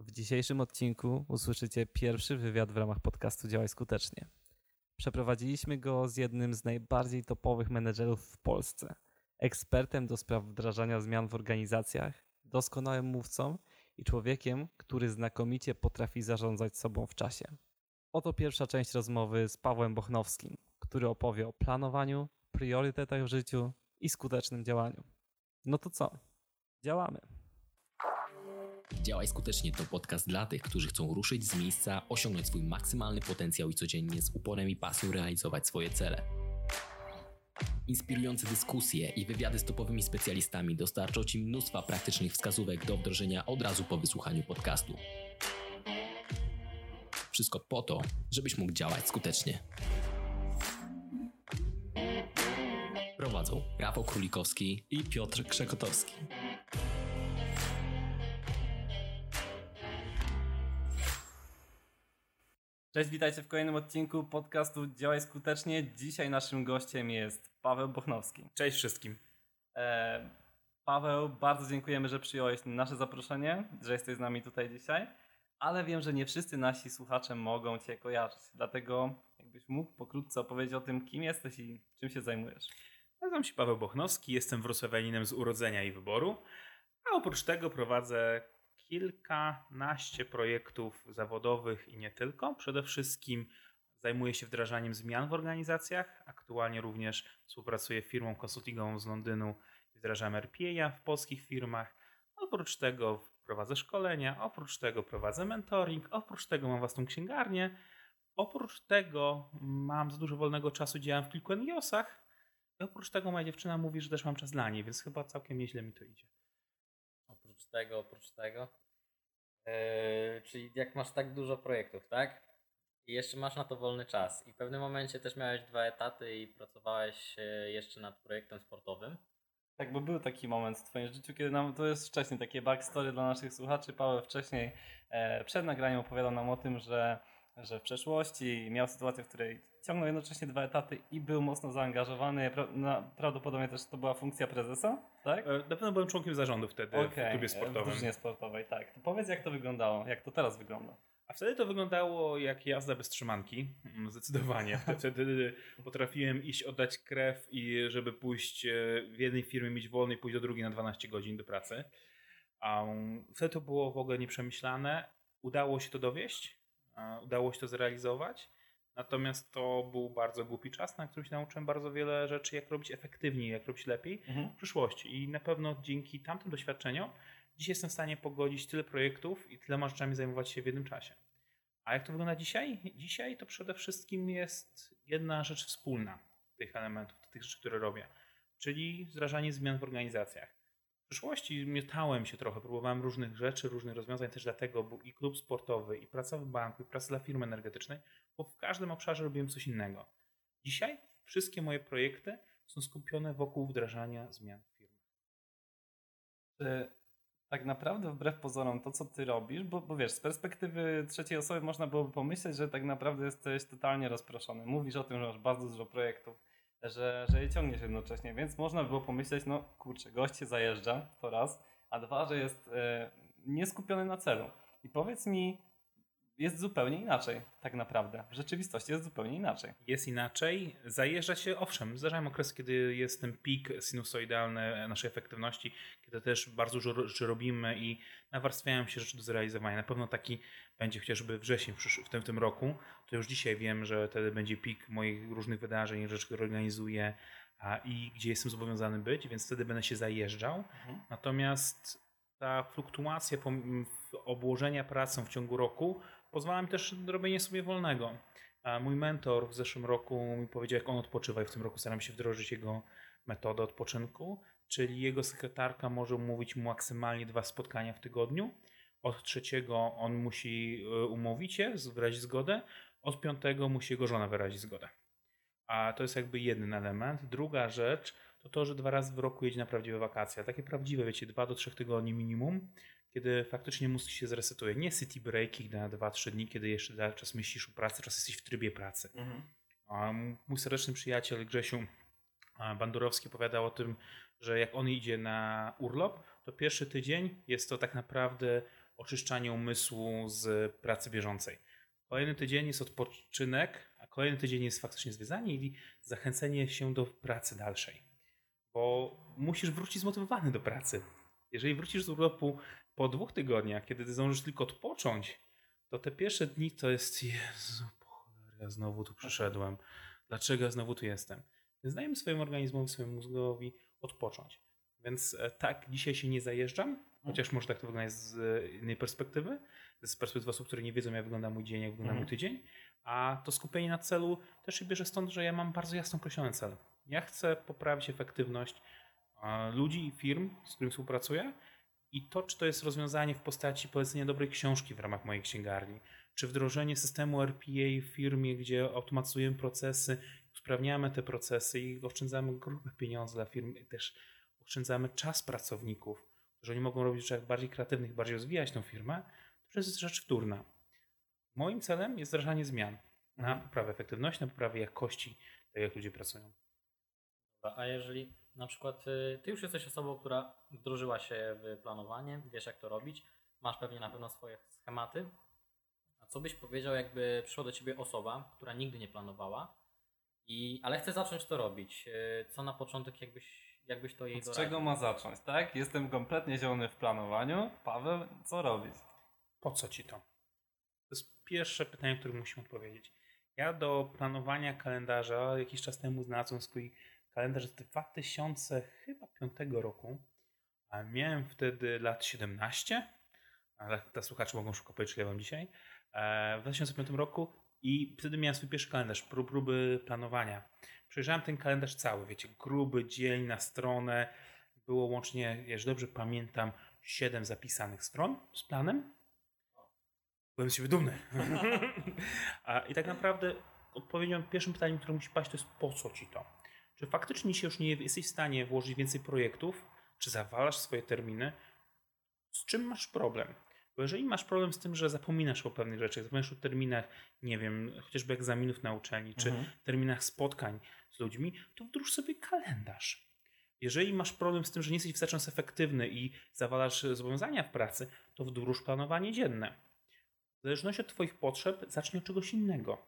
W dzisiejszym odcinku usłyszycie pierwszy wywiad w ramach podcastu Działaj Skutecznie. Przeprowadziliśmy go z jednym z najbardziej topowych menedżerów w Polsce, ekspertem do spraw wdrażania zmian w organizacjach, doskonałym mówcą i człowiekiem, który znakomicie potrafi zarządzać sobą w czasie. Oto pierwsza część rozmowy z Pawłem Bochnowskim, który opowie o planowaniu, priorytetach w życiu i skutecznym działaniu. No to co? Działamy. Działaj skutecznie to podcast dla tych, którzy chcą ruszyć z miejsca, osiągnąć swój maksymalny potencjał i codziennie z uporem i pasją realizować swoje cele. Inspirujące dyskusje i wywiady z topowymi specjalistami dostarczą Ci mnóstwa praktycznych wskazówek do wdrożenia od razu po wysłuchaniu podcastu. Wszystko po to, żebyś mógł działać skutecznie. Prowadzą Rafał Królikowski i Piotr Krzekotowski. Cześć, witajcie w kolejnym odcinku podcastu Działaj Skutecznie. Dzisiaj naszym gościem jest Paweł Bochnowski. Cześć wszystkim. E, Paweł, bardzo dziękujemy, że przyjąłeś nasze zaproszenie, że jesteś z nami tutaj dzisiaj, ale wiem, że nie wszyscy nasi słuchacze mogą Cię kojarzyć, dlatego jakbyś mógł pokrótce opowiedzieć o tym, kim jesteś i czym się zajmujesz. Nazywam się Paweł Bochnowski, jestem wrocławianinem z urodzenia i wyboru, a oprócz tego prowadzę kilkanaście projektów zawodowych i nie tylko. Przede wszystkim zajmuję się wdrażaniem zmian w organizacjach. Aktualnie również współpracuję z firmą konsultingową z Londynu i wdrażam RPA w polskich firmach. Oprócz tego prowadzę szkolenia, oprócz tego prowadzę mentoring, oprócz tego mam własną księgarnię. Oprócz tego mam za dużo wolnego czasu, działam w kilku NGOsach. I oprócz tego moja dziewczyna mówi, że też mam czas dla niej, więc chyba całkiem nieźle mi to idzie. Tego, oprócz tego. Yy, czyli jak masz tak dużo projektów, tak? I jeszcze masz na to wolny czas. I w pewnym momencie też miałeś dwa etaty i pracowałeś e, jeszcze nad projektem sportowym. Tak, bo był taki moment w Twoim życiu, kiedy nam, to jest wcześniej takie backstory dla naszych słuchaczy. Paweł wcześniej e, przed nagraniem opowiadał nam o tym, że, że w przeszłości miał sytuację, w której ciągnął jednocześnie dwa etaty i był mocno zaangażowany. Pra, na, prawdopodobnie też to była funkcja prezesa, tak? E, Na pewno byłem członkiem zarządu wtedy w klubie e, w sportowym. drużynie sportowej, tak. To powiedz, jak to wyglądało, jak to teraz wygląda. A wtedy to wyglądało jak jazda bez trzymanki, Mm, zdecydowanie. Wtedy potrafiłem iść oddać krew i żeby pójść e, w jednej firmie mieć wolny i pójść do drugiej na 12 godzin do pracy. Um, Wtedy to było w ogóle nieprzemyślane. Udało się to dowieść, udało się to zrealizować. Natomiast to był bardzo głupi czas, na którym się nauczyłem bardzo wiele rzeczy, jak robić efektywniej, jak robić lepiej w przyszłości. I na pewno dzięki tamtym doświadczeniom dzisiaj jestem w stanie pogodzić tyle projektów i tylema rzeczami zajmować się w jednym czasie. A jak to wygląda dzisiaj? Dzisiaj to przede wszystkim jest jedna rzecz wspólna tych elementów, tych rzeczy, które robię, czyli wdrażanie zmian w organizacjach. Przyszłości miotałem się trochę, próbowałem różnych rzeczy, różnych rozwiązań, też dlatego był i klub sportowy, i praca w banku, i praca dla firmy energetycznej, bo w każdym obszarze robiłem coś innego. Dzisiaj wszystkie moje projekty są skupione wokół wdrażania zmian w firmie. Tak naprawdę wbrew pozorom to, co ty robisz, bo, bo wiesz, z perspektywy trzeciej osoby można byłoby pomyśleć, że tak naprawdę jesteś totalnie rozproszony. Mówisz o tym, że masz bardzo dużo projektów, że, że je ciągniesz jednocześnie, więc można by było pomyśleć, no kurczę, gość się zajeżdża, to raz, a dwa, że jest e, nieskupiony na celu. I powiedz mi, jest zupełnie inaczej tak naprawdę. W rzeczywistości jest zupełnie inaczej. Jest inaczej. Zajeżdża się, owszem, zdarzają okresy, kiedy jest ten pik sinusoidalny naszej efektywności, kiedy też bardzo dużo rzeczy robimy i nawarstwiają się rzeczy do zrealizowania. Na pewno taki będzie chociażby wrzesień w, tym, w tym roku. To już dzisiaj wiem, że wtedy będzie pik moich różnych wydarzeń, rzeczy, które organizuję a, i gdzie jestem zobowiązany być, więc wtedy będę się zajeżdżał. Natomiast ta fluktuacja obłożenia pracą w ciągu roku pozwala mi też robienie sobie wolnego. Mój mentor w zeszłym roku mi powiedział, jak on odpoczywa i w tym roku staram się wdrożyć jego metodę odpoczynku, czyli jego sekretarka może umówić mu maksymalnie dwa spotkania w tygodniu. Od trzeciego on musi y, umówić się, wyrazić zgodę, od piątego musi jego żona wyrazić zgodę. A to jest jakby jeden element. Druga rzecz to to, że dwa razy w roku jedzie na prawdziwe wakacje. Takie prawdziwe, wiecie, dwa do trzech tygodni minimum, kiedy faktycznie mózg się zresetuje. Nie city breaking na 2-3 dni, kiedy jeszcze cały czas myślisz o pracy, czas jesteś w trybie pracy. A mój serdeczny przyjaciel Grzesiu Bandurowski opowiadał o tym, że jak on idzie na urlop, to pierwszy tydzień jest to tak naprawdę oczyszczanie umysłu z pracy bieżącej. Kolejny tydzień jest odpoczynek, a kolejny tydzień jest faktycznie zwiedzanie i zachęcenie się do pracy dalszej. Bo musisz wrócić zmotywowany do pracy. Jeżeli wrócisz z urlopu po dwóch tygodniach, kiedy ty zdążysz tylko odpocząć, to te pierwsze dni to jest Jezu, po cholerę, ja znowu tu przyszedłem. Dlaczego ja znowu tu jestem? Więc dajemy swojemu organizmowi, swojemu mózgowi odpocząć. Więc e, tak, dzisiaj się nie zajeżdżam, chociaż może tak to wyglądać z e, innej perspektywy, z perspektywy osób, które nie wiedzą, jak wygląda mój dzień, jak wygląda mój Mhm. tydzień. A to skupienie na celu też się bierze stąd, że ja mam bardzo jasno określony cel. Ja chcę poprawić efektywność ludzi i firm, z którymi współpracuję i to, czy to jest rozwiązanie w postaci polecenia dobrej książki w ramach mojej księgarni, czy wdrożenie systemu RPA w firmie, gdzie automatyzujemy procesy, usprawniamy te procesy i oszczędzamy grube pieniądze dla firm, i też oszczędzamy czas pracowników, że oni mogą robić rzeczy bardziej kreatywnych, bardziej rozwijać tą firmę, to jest rzecz wtórna. Moim celem jest wdrażanie zmian na poprawę efektywności, na poprawę jakości tego, jak ludzie pracują. A jeżeli na przykład y, ty już jesteś osobą, która wdrożyła się w planowanie, wiesz jak to robić, masz pewnie na pewno swoje schematy. A co byś powiedział, jakby przyszła do ciebie osoba, która nigdy nie planowała, i, ale chce zacząć to robić? Y, Co na początek jakbyś, jakbyś to jej Od doradził? czego ma zacząć, tak? Jestem kompletnie zielony w planowaniu. Paweł, co robić? Po co ci to? To jest pierwsze pytanie, które musimy odpowiedzieć. Ja do planowania kalendarza jakiś czas temu znalazłem swój kalendarz z 2005 roku. A miałem wtedy lat 17, ale te słuchacze mogą szybko powiedzieć, ile mam dzisiaj. E, W 2005 roku i wtedy miałem swój pierwszy kalendarz, prób- próby planowania. Przejrzałem ten kalendarz cały, wiecie, gruby dzień na stronę. Było łącznie, jeśli dobrze pamiętam, 7 zapisanych stron z planem. Byłem z siebie dumny. I tak naprawdę odpowiedzią pierwszym pytaniem, które musi paść, to jest po co ci to? Czy faktycznie się już nie jesteś w stanie włożyć więcej projektów? Czy zawalasz swoje terminy? Z czym masz problem? Bo jeżeli masz problem z tym, że zapominasz o pewnych rzeczach, zapominasz o terminach, nie wiem, chociażby egzaminów na uczelni, czy Mhm. terminach spotkań z ludźmi, to wdróż sobie kalendarz. Jeżeli masz problem z tym, że nie jesteś wystarczająco efektywny i zawalasz zobowiązania w pracy, to wdróż planowanie dzienne. W zależności od Twoich potrzeb zacznij od czegoś innego.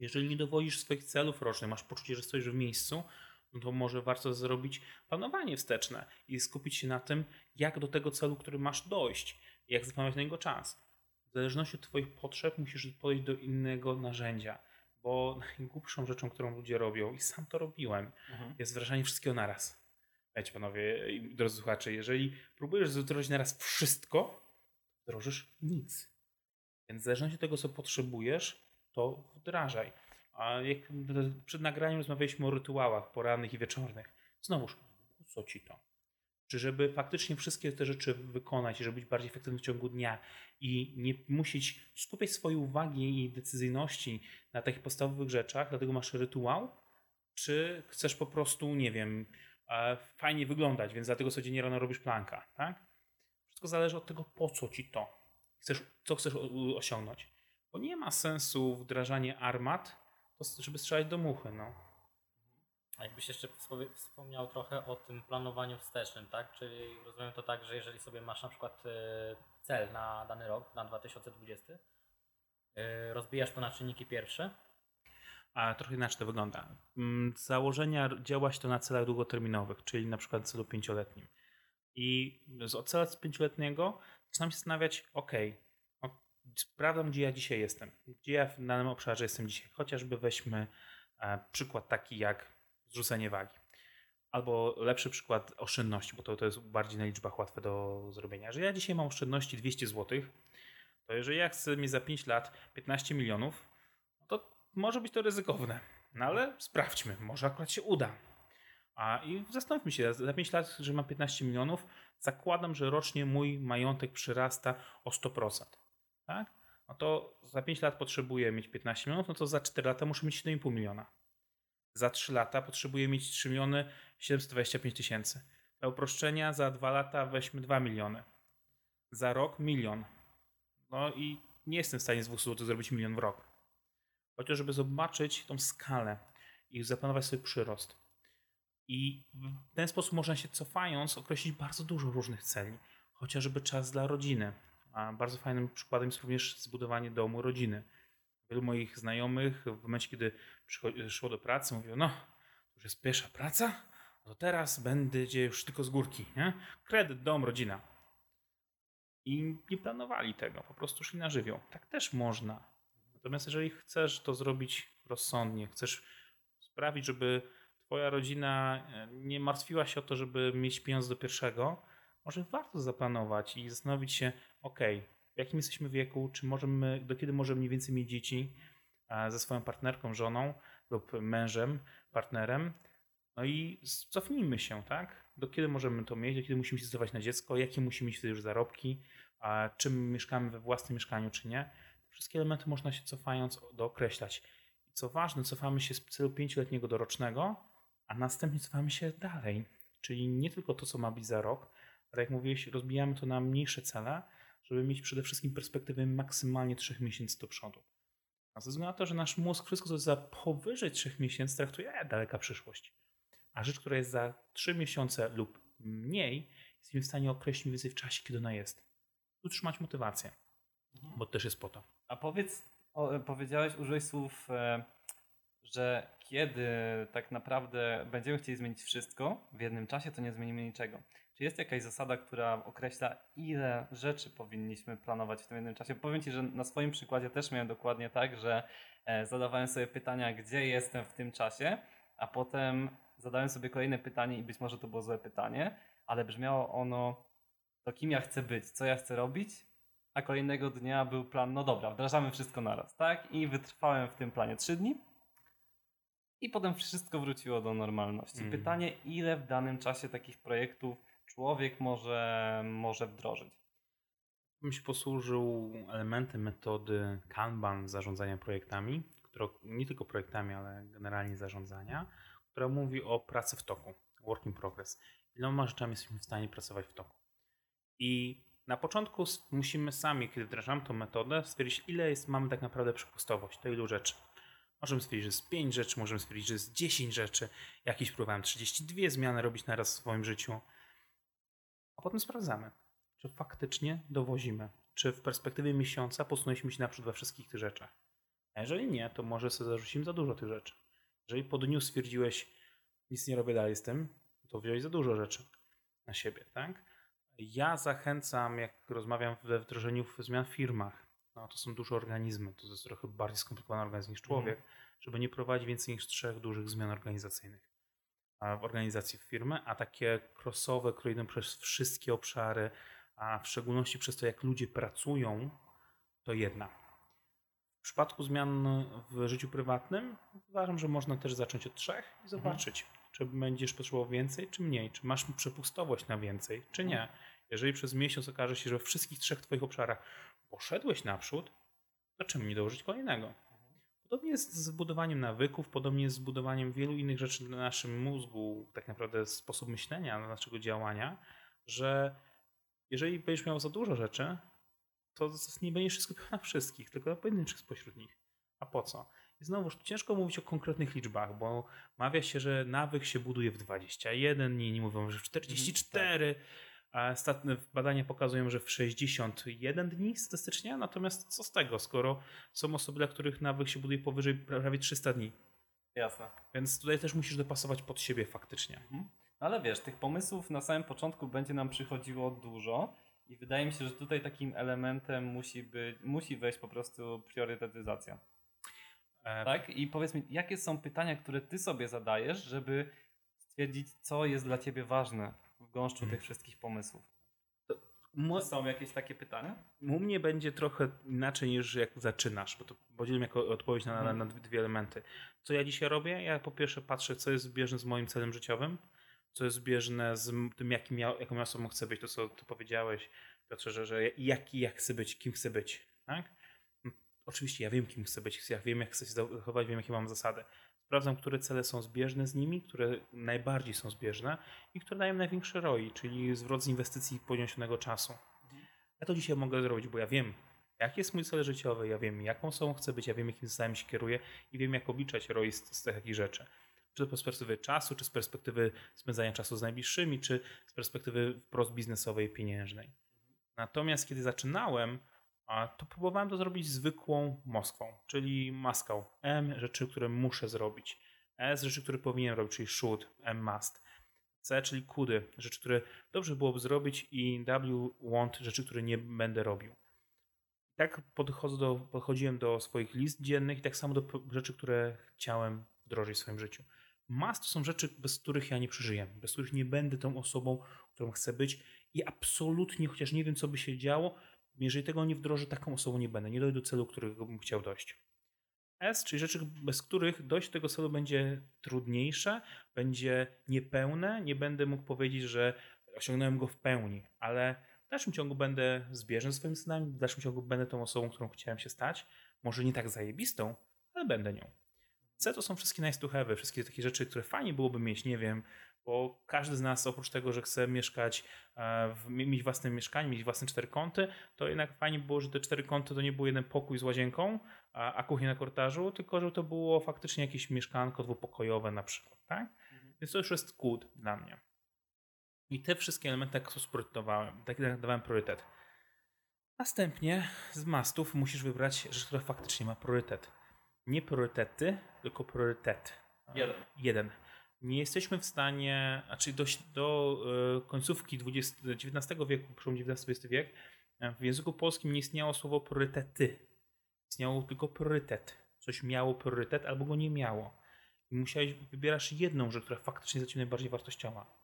Jeżeli nie dowodzisz swoich celów rocznych, masz poczucie, że stoisz w miejscu, no to może warto zrobić planowanie wsteczne i skupić się na tym, jak do tego celu, który masz dojść, jak zaplanować na niego czas. W zależności od Twoich potrzeb musisz podejść do innego narzędzia, bo najgłupszą rzeczą, którą ludzie robią, i sam to robiłem, Mhm. jest wdrażanie wszystkiego naraz. Wiecie panowie i drodzy słuchacze, jeżeli próbujesz wdrożyć naraz wszystko, wdrożysz nic. Więc w zależności od tego, co potrzebujesz, to wdrażaj. A jak przed nagraniem rozmawialiśmy o rytuałach porannych i wieczornych. Znowuż, co ci to? Czy żeby faktycznie wszystkie te rzeczy wykonać, żeby być bardziej efektywnym w ciągu dnia i nie musieć skupiać swojej uwagi i decyzyjności na takich podstawowych rzeczach, dlatego masz rytuał? Czy chcesz po prostu, nie wiem, e, fajnie wyglądać, więc dlatego codziennie rano robisz planka, tak? Wszystko zależy od tego, po co ci to. Chcesz, co chcesz osiągnąć. Bo nie ma sensu wdrażanie armat, żeby strzelać do muchy, no. A jakbyś jeszcze wspomniał trochę o tym planowaniu wstecznym, tak? Czyli rozumiem to tak, że jeżeli sobie masz na przykład e, cel na dany rok, na 2020, e, rozbijasz to na czynniki pierwsze, A trochę inaczej to wygląda. Mm, Z założenia działa się to na celach długoterminowych, czyli na przykład celu pięcioletnim. I z od celu pięcioletniego zaczynam się zastanawiać, ok, sprawdzam, gdzie ja dzisiaj jestem, gdzie ja w danym obszarze jestem dzisiaj. Chociażby weźmy e, przykład taki jak zrzucenie wagi. Albo lepszy przykład oszczędności, bo to, to jest bardziej na liczbach łatwe do zrobienia. Że ja dzisiaj mam oszczędności 200 zł, to jeżeli ja chcę mieć za 5 lat 15 milionów, no to może być to ryzykowne. No ale sprawdźmy, może akurat się uda. A i zastanówmy się, za 5 lat, że mam 15 milionów, zakładam, że rocznie mój majątek przyrasta o 100%. Tak? No to za 5 lat potrzebuję mieć 15 milionów, no to za 4 lata muszę mieć 7,5 miliona. Za 3 lata potrzebuję mieć 3 miliony 725 tysięcy. Dla uproszczenia za 2 lata weźmy 2 miliony. Za rok milion. No i nie jestem w stanie z 200 zł zrobić milion w rok. Chociaż żeby zobaczyć tą skalę i zaplanować sobie przyrost. I w ten sposób można się cofając określić bardzo dużo różnych celi. Chociażby czas dla rodziny. A bardzo fajnym przykładem jest również zbudowanie domu, rodziny. Wielu moich znajomych w momencie, kiedy szło do pracy, mówiło, no, to już jest pierwsza praca, to teraz będzie już tylko z górki, nie? Kredyt, dom, rodzina. I nie planowali tego, po prostu szli na żywioł. Tak też można. Natomiast jeżeli chcesz to zrobić rozsądnie, chcesz sprawić, żeby twoja rodzina e, nie martwiła się o to, żeby mieć pieniądze do pierwszego, może warto zaplanować i zastanowić się, ok, w jakim jesteśmy wieku, czy możemy, do kiedy możemy mniej więcej mieć dzieci e, ze swoją partnerką, żoną lub mężem, partnerem. No i cofnijmy się, tak? Do kiedy możemy to mieć, do kiedy musimy się zdecydować na dziecko, jakie musimy mieć wtedy już zarobki, a czym mieszkamy we własnym mieszkaniu, czy nie. Wszystkie elementy można się cofając dookreślać. I co ważne, cofamy się z celu pięcioletniego do rocznego, a następnie cofamy się dalej. Czyli nie tylko to, co ma być za rok, ale jak mówiłeś, rozbijamy to na mniejsze cele, żeby mieć przede wszystkim perspektywę maksymalnie 3 miesięcy do przodu. A ze względu na to, że nasz mózg wszystko, co jest za powyżej 3 miesięcy, traktuje e, daleka przyszłość. A rzecz, która jest za 3 miesiące lub mniej, jesteśmy w stanie określić mniej więcej w czasie, kiedy ona jest. Utrzymać motywację, bo też jest po to. A powiedz, o, powiedziałeś, użyłeś słów, e, że kiedy tak naprawdę będziemy chcieli zmienić wszystko w jednym czasie, to nie zmienimy niczego. Czy jest jakaś zasada, która określa, ile rzeczy powinniśmy planować w tym jednym czasie? Powiem Ci, że na swoim przykładzie też miałem dokładnie tak, że e, zadawałem sobie pytania, gdzie jestem w tym czasie, a potem zadałem sobie kolejne pytanie i być może to było złe pytanie, ale brzmiało ono, to kim ja chcę być, co ja chcę robić, a kolejnego dnia był plan, no dobra, wdrażamy wszystko naraz, tak? I wytrwałem w tym planie trzy dni i potem wszystko wróciło do normalności. Mm. Pytanie, ile w danym czasie takich projektów człowiek może, może wdrożyć? bym się posłużył elementem metody Kanban zarządzania projektami, która, nie tylko projektami, ale generalnie zarządzania, która mówi o pracy w toku, work in progress. Iloma rzeczami jesteśmy w stanie pracować w toku. I na początku musimy sami, kiedy wdrażamy tą metodę, stwierdzić, ile jest, mamy tak naprawdę przepustowość, do ilu rzeczy. Możemy stwierdzić, że jest 5 rzeczy, możemy stwierdzić, że jest 10 rzeczy. Jakieś próbowałem 32 zmiany robić naraz w swoim życiu. A potem sprawdzamy, czy faktycznie dowozimy, czy w perspektywie miesiąca posunęliśmy się naprzód we wszystkich tych rzeczach. A jeżeli nie, to może sobie zarzucimy za dużo tych rzeczy. Jeżeli po dniu stwierdziłeś, nic nie robię dalej z tym, to wziąłeś za dużo rzeczy na siebie, tak? Ja zachęcam, jak rozmawiam we wdrożeniu zmian w firmach, no to są duże organizmy, to jest trochę bardziej skomplikowany organizm niż człowiek, żeby nie prowadzić więcej niż trzech dużych zmian organizacyjnych w organizacji firmy, a takie crossowe, które idą przez wszystkie obszary, a w szczególności przez to, jak ludzie pracują, to jedna. W przypadku zmian w życiu prywatnym uważam, że można też zacząć od trzech i zobaczyć, czy będziesz potrzebował więcej, czy mniej, czy masz przepustowość na więcej, czy nie. Jeżeli przez miesiąc okaże się, że we wszystkich trzech Twoich obszarach poszedłeś naprzód, to czemu nie dołożyć kolejnego? Podobnie jest z budowaniem nawyków, podobnie jest z budowaniem wielu innych rzeczy na naszym mózgu, tak naprawdę sposób myślenia, naszego działania, że jeżeli będziesz miał za dużo rzeczy, to nie będziesz skupiał na wszystkich, tylko na pojedynczych spośród nich. A po co? I znowuż ciężko mówić o konkretnych liczbach, bo mawia się, że nawyk się buduje w 21 dni, nie mówią, że w 44, a badania pokazują, że w 61 dni statystycznie, natomiast co z tego, skoro są osoby, dla których nawyk się buduje powyżej prawie 300 dni. Jasne. Więc tutaj też musisz dopasować pod siebie faktycznie. No ale wiesz, tych pomysłów na samym początku będzie nam przychodziło dużo i wydaje mi się, że tutaj takim elementem musi być, musi wejść po prostu priorytetyzacja. E, Tak? I powiedz mi, jakie są pytania, które ty sobie zadajesz, żeby stwierdzić, co jest dla ciebie ważne gąszczu Mhm. tych wszystkich pomysłów? mo- Są jakieś takie pytania? U mnie będzie trochę inaczej niż jak zaczynasz, bo to podzielim jako odpowiedź na, Mhm. na, na dwie elementy. Co ja dzisiaj robię? Ja po pierwsze patrzę, co jest zbieżne z moim celem życiowym, co jest zbieżne z tym, jakim ja, jaką ja osobą chcę być, to co ty powiedziałeś, Piotrze, że, że jaki ja chcę być, kim chcę być. Tak? Oczywiście ja wiem, kim chcę być, ja wiem, jak chcę się zachować, wiem, jakie mam zasady. Sprawdzam, które cele są zbieżne z nimi, które najbardziej są zbieżne i które dają największy ROI, czyli zwrot z inwestycji poniesionego czasu. Ja to dzisiaj mogę zrobić, bo ja wiem, jaki jest mój cel życiowy, ja wiem, jaką osobą chcę być, ja wiem, jakim zadaniem się kieruję i wiem, jak obliczać ROI z, z takich rzeczy. Czy to z perspektywy czasu, czy z perspektywy spędzania czasu z najbliższymi, czy z perspektywy wprost biznesowej, pieniężnej. Natomiast kiedy zaczynałem, to próbowałem to zrobić zwykłą Moskwą, czyli maską. M rzeczy, które muszę zrobić. S rzeczy, które powinienem robić, czyli should, M must. C, czyli kudy, rzeczy, które dobrze byłoby zrobić i W want, rzeczy, które nie będę robił. Tak podchodzę do, podchodziłem do swoich list dziennych i tak samo do rzeczy, które chciałem wdrożyć w swoim życiu. Must to są rzeczy, bez których ja nie przeżyję, bez których nie będę tą osobą, którą chcę być i absolutnie, chociaż nie wiem, co by się działo, jeżeli tego nie wdrożę, taką osobą nie będę. Nie dojdę do celu, którego bym chciał dojść. S, czyli rzeczy, bez których dojść do tego celu będzie trudniejsze, będzie niepełne, nie będę mógł powiedzieć, że osiągnąłem go w pełni, ale w dalszym ciągu będę zbieżny ze swoimi snami, w dalszym ciągu będę tą osobą, którą chciałem się stać. Może nie tak zajebistą, ale będę nią. C to są wszystkie nice to have, wszystkie takie rzeczy, które fajnie byłoby mieć, nie wiem, bo każdy z nas oprócz tego, że chce mieszkać, e, w, mieć własne mieszkanie, mieć własne cztery kąty, to jednak fajnie było, że te cztery kąty to nie był jeden pokój z łazienką, a, a kuchnia na korytarzu, tylko że to było faktycznie jakieś mieszkanko dwupokojowe na przykład, tak? Więc to już jest good dla mnie. I te wszystkie elementy tak spriorytetowałem, tak dawałem priorytet. Następnie z mastów musisz wybrać rzecz, która faktycznie ma priorytet. Nie priorytety, tylko priorytet. Jeden. Jeden. Nie jesteśmy w stanie, znaczy do, do e, końcówki XIX wieku, przełom XIX-XX wiek, e, w języku polskim nie istniało słowo priorytety. Istniało tylko priorytet. Coś miało priorytet albo go nie miało. I musiałeś, wybierasz jedną rzecz, która faktycznie jest dla ciebie najbardziej wartościowa.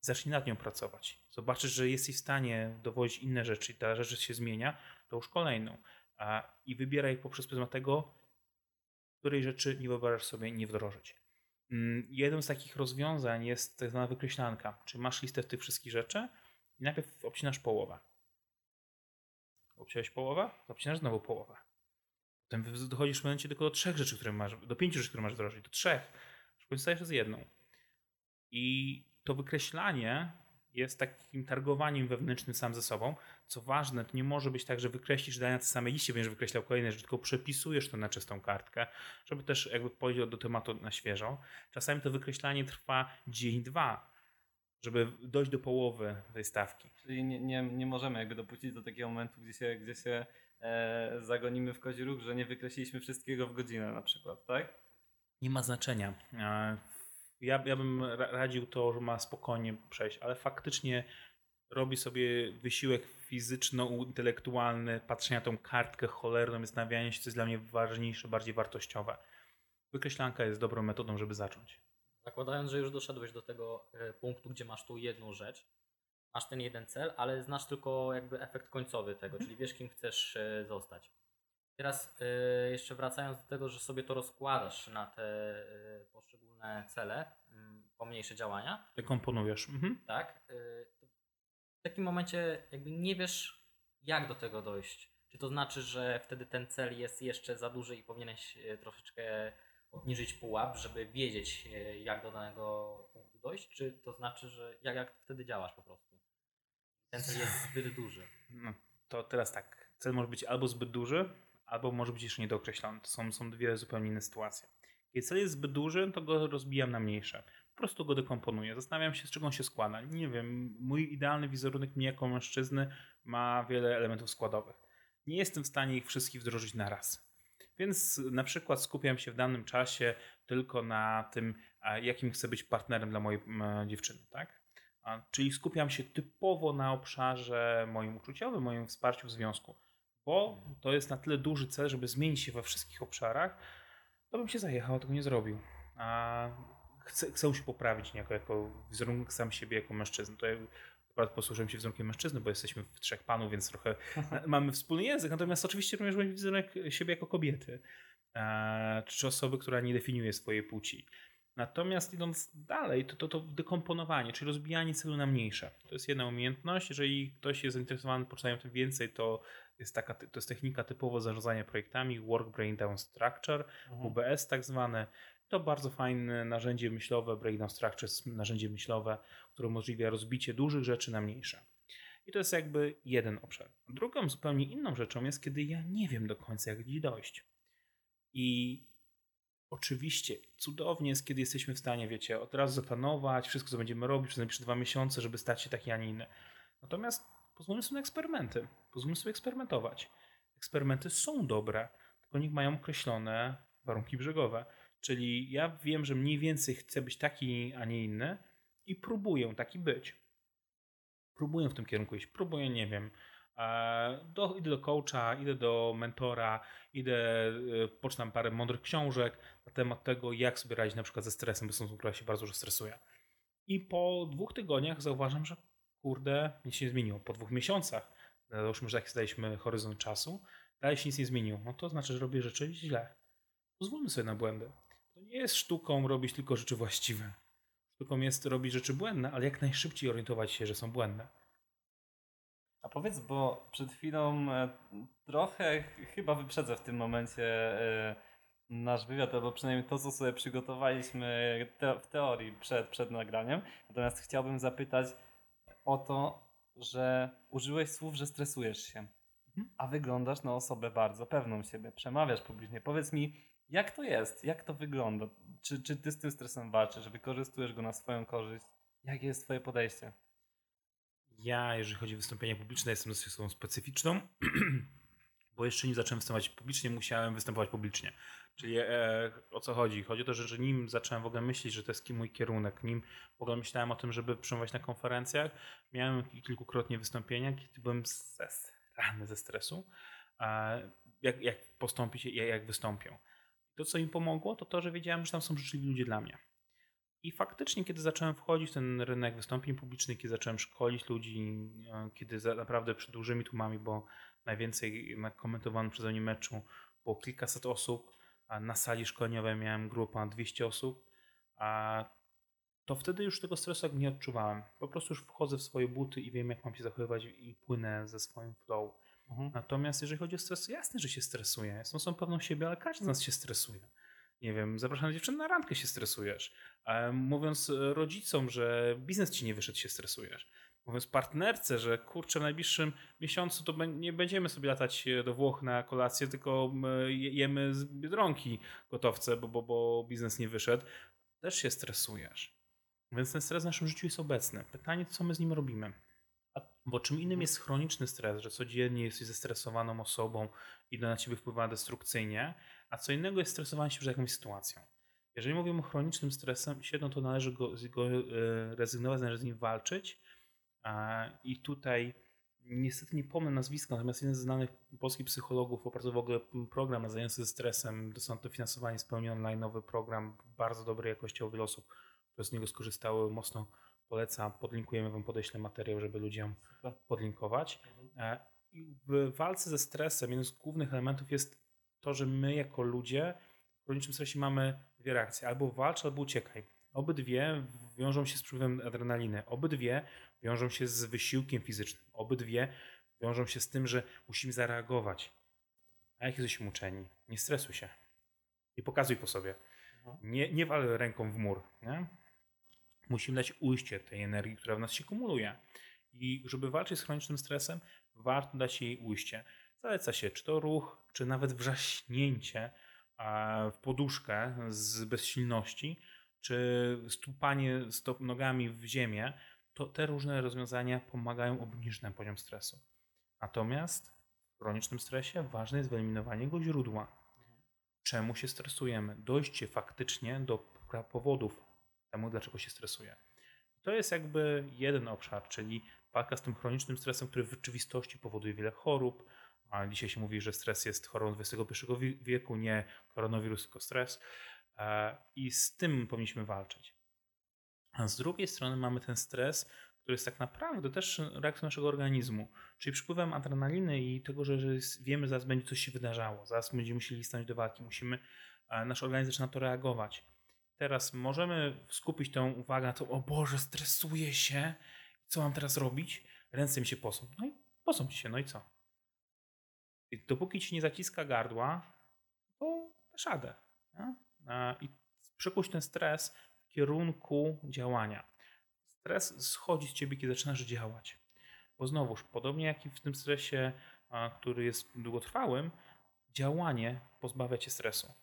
Zacznij nad nią pracować. Zobaczysz, że jesteś w stanie dowodzić inne rzeczy i ta rzecz się zmienia, to już kolejną. A, I wybieraj poprzez pryzmat tego, której rzeczy nie wyobrażasz sobie nie wdrożyć. Mm, Jednym z takich rozwiązań jest tak zwana wykreślanka. Czyli masz listę tych wszystkich rzeczy i najpierw obcinasz połowę. Obcinałeś połowę, obcinasz znowu połowę. Potem dochodzisz w momencie tylko do trzech rzeczy, które masz, do pięciu rzeczy, które masz wdrożyć, do trzech. W końcu stajesz z jedną. I to wykreślanie jest takim targowaniem wewnętrznym sam ze sobą. Co ważne, to nie może być tak, że wykreślisz dane na tej samej liście, będziesz wykreślał kolejne rzeczy, tylko przepisujesz to na czystą kartkę, żeby też jakby podejść do tematu na świeżo. Czasami to wykreślanie trwa dzień, dwa, żeby dojść do połowy tej stawki. Czyli nie, nie, nie możemy jakby dopuścić do takiego momentu, gdzie się, gdzie się e, zagonimy w kozi róg, że nie wykreśliliśmy wszystkiego w godzinę na przykład, tak? Nie ma znaczenia. Ja, ja bym ra- radził to, że ma spokojnie przejść, ale faktycznie robi sobie wysiłek fizyczno-intelektualny, patrzenia na tą kartkę cholerną, zastanawianie się, co jest dla mnie ważniejsze, bardziej wartościowe. Wykreślanka jest dobrą metodą, żeby zacząć. Zakładając, że już doszedłeś do tego e, punktu, gdzie masz tu jedną rzecz, masz ten jeden cel, ale znasz tylko jakby efekt końcowy tego, czyli wiesz, kim chcesz e, zostać. Teraz e, jeszcze wracając do tego, że sobie to rozkładasz na te e, poszczególne cele, mm, pomniejsze działania, Dekomponujesz. Mhm. tak? y, W takim momencie jakby nie wiesz, jak do tego dojść. Czy to znaczy, że wtedy ten cel jest jeszcze za duży i powinieneś y, troszeczkę obniżyć pułap, żeby wiedzieć, y, jak do danego punktu dojść? Czy to znaczy, że jak, jak wtedy działasz po prostu? Ten cel jest zbyt duży. No, to teraz tak. Cel może być albo zbyt duży, albo może być jeszcze niedookreślony. To są, są dwie zupełnie inne sytuacje. Kiedy cel jest zbyt duży, to go rozbijam na mniejsze. Po prostu go dekomponuję. Zastanawiam się, z czego on się składa. Nie wiem, mój idealny wizerunek mnie jako mężczyzny ma wiele elementów składowych. Nie jestem w stanie ich wszystkich wdrożyć na raz. Więc na przykład skupiam się w danym czasie tylko na tym, jakim chcę być partnerem dla mojej dziewczyny, tak? Czyli skupiam się typowo na obszarze moim uczuciowym, moim wsparciu w związku, bo to jest na tyle duży cel, żeby zmienić się we wszystkich obszarach, to bym się zajechał, tego nie zrobił. A chcę, chcę się poprawić niejako jako wizerunek sam siebie jako mężczyzny. To ja akurat posłużyłem się wizerunkiem mężczyzny, bo jesteśmy w trzech panów, więc trochę mamy wspólny język. Natomiast oczywiście również mam wizerunek siebie jako kobiety, e, czy osoby, która nie definiuje swojej płci. Natomiast idąc dalej, to, to, to dekomponowanie, czyli rozbijanie celu na mniejsze. To jest jedna umiejętność. Jeżeli ktoś jest zainteresowany poczytaniem tym więcej, to jest taka, to jest technika typowo zarządzania projektami, Work Breakdown Structure, UBS tak zwane. To bardzo fajne narzędzie myślowe, Breakdown Structure jest narzędzie myślowe, które umożliwia rozbicie dużych rzeczy na mniejsze. I to jest jakby jeden obszar. Drugą zupełnie inną rzeczą jest, kiedy ja nie wiem do końca, jak gdzieś dojść. I oczywiście cudownie jest, kiedy jesteśmy w stanie, wiecie, od razu zaplanować wszystko, co będziemy robić przez najbliższe dwa miesiące, żeby stać się taki, a nie inny. Natomiast pozwólmy sobie na eksperymenty. Pozwólmy sobie eksperymentować. Eksperymenty są dobre, tylko niech mają określone warunki brzegowe. Czyli ja wiem, że mniej więcej chcę być taki, a nie inny i próbuję taki być. Próbuję w tym kierunku iść. Próbuję, nie wiem, do, idę do coacha, idę do mentora, idę, e, poczytam parę mądrych książek na temat tego, jak sobie radzić na przykład ze stresem, bo są która się bardzo dużo stresuje. I po dwóch tygodniach zauważam, że kurde, nic się nie zmieniło. Po dwóch miesiącach, załóżmy, że jak zdaliśmy horyzont czasu, dalej się nic nie zmieniło. No to znaczy, że robię rzeczy źle. Pozwólmy sobie na błędy. To nie jest sztuką robić tylko rzeczy właściwe. Sztuką jest robić rzeczy błędne, ale jak najszybciej orientować się, że są błędne. A powiedz, bo przed chwilą e, trochę ch- chyba wyprzedzę w tym momencie e, nasz wywiad, albo przynajmniej to, co sobie przygotowaliśmy te, w teorii przed, przed nagraniem. Natomiast chciałbym zapytać o to, że użyłeś słów, że stresujesz się, Mhm. a wyglądasz na osobę bardzo pewną siebie, przemawiasz publicznie. Powiedz mi, jak to jest? Jak to wygląda? Czy, czy ty z tym stresem walczysz? Wykorzystujesz go na swoją korzyść? Jakie jest twoje podejście? Ja, jeżeli chodzi o wystąpienia publiczne, jestem osobą specyficzną, bo jeszcze nie zacząłem występować publicznie, musiałem występować publicznie. Czyli e, o co chodzi? Chodzi o to, że, że nim zacząłem w ogóle myśleć, że to jest mój kierunek, nim w ogóle myślałem o tym, żeby przemawiać na konferencjach, miałem kilkukrotnie wystąpienia, kiedy byłem rany ze stresu, e, jak, jak postąpić, jak, jak. To, co im pomogło, to to, że wiedziałem, że tam są życzliwi ludzie dla mnie. I faktycznie, kiedy zacząłem wchodzić w ten rynek wystąpień publicznych, kiedy zacząłem szkolić ludzi, e, kiedy naprawdę przed dużymi tłumami, bo najwięcej na komentowanym przeze mnie meczu było kilkaset osób, a na sali szkoleniowej miałem grupę ponad 200 osób, a to wtedy już tego stresu nie odczuwałem. Po prostu już wchodzę w swoje buty i wiem, jak mam się zachowywać i płynę ze swoim flow. Mhm. Natomiast jeżeli chodzi o stres, jasne, że się stresuję. Jestem osobą pewną siebie, ale każdy z nas się stresuje. Nie wiem, zapraszam dziewczynę na randkę się stresujesz. Mówiąc e, rodzicom, że biznes ci nie wyszedł, się stresujesz. Mówiąc partnerce, że kurczę, w najbliższym miesiącu to nie będziemy sobie latać e, do Włoch na kolację, tylko jemy z Biedronki gotowce, bo, bo, bo biznes nie wyszedł, też się stresujesz. Więc ten stres w naszym życiu jest obecny. Pytanie, co my z nim robimy? Bo czym innym jest chroniczny stres, że codziennie jesteś zestresowaną osobą i to na ciebie wpływa destrukcyjnie, a co innego jest stresowanie się przed jakąś sytuacją. Jeżeli mówimy o chronicznym stresem, no to należy go, go e, rezygnować, należy z nim walczyć. A, I tutaj niestety nie pomnę nazwiska, natomiast jeden z znanych polskich psychologów opracował w ogóle program zajęty ze stresem, dostał to finansowanie zupełnie online, nowy program, bardzo dobrej jakości, wiele osób, które z niego skorzystały, mocno polecam, podlinkujemy wam, podeślę materiał, żeby ludziom podlinkować. E, I w walce ze stresem jeden z głównych elementów jest to, że my jako ludzie w chronicznym stresie mamy dwie reakcje. Albo walcz, albo uciekaj. Obydwie wiążą się z przepływem adrenaliny. Obydwie wiążą się z wysiłkiem fizycznym. Obydwie wiążą się z tym, że musimy zareagować. A jak jesteśmy uczeni? Nie stresuj się. Nie pokazuj po sobie. Nie, nie wal ręką w mur. Nie? Musimy dać ujście tej energii, która w nas się kumuluje. I żeby walczyć z chronicznym stresem, warto dać jej ujście. Zaleca się, czy to ruch, czy nawet wrzaśnięcie a, w poduszkę z bezsilności, czy stupanie stop nogami w ziemię, to te różne rozwiązania pomagają obniżyć nam poziom stresu. Natomiast w chronicznym stresie ważne jest wyeliminowanie jego źródła. Czemu się stresujemy? Dojście faktycznie do powodów temu, dlaczego się stresuje. To jest jakby jeden obszar, czyli walka z tym chronicznym stresem, który w rzeczywistości powoduje wiele chorób. A dzisiaj się mówi, że stres jest chorobą XXI wi- wieku, nie koronawirus, tylko stres. E, I z tym powinniśmy walczyć. A z drugiej strony mamy ten stres, który jest tak naprawdę też reakcją naszego organizmu, czyli przypływem adrenaliny i tego, że, wiemy, że zaraz będzie coś się wydarzało, zaraz będziemy musieli stanąć do walki, musimy, e, nasz organizm zaczyna to reagować. Teraz możemy skupić tą uwagę na to, o Boże, stresuję się, co mam teraz robić? Ręce mi się posą. No i posą ci się, no i co? I dopóki ci nie zaciska gardła, to dasz radę. nie? I przekuć ten stres w kierunku działania. Stres schodzi z ciebie, kiedy zaczynasz działać. Bo znowuż, podobnie jak i w tym stresie, który jest długotrwałym, działanie pozbawia cię stresu.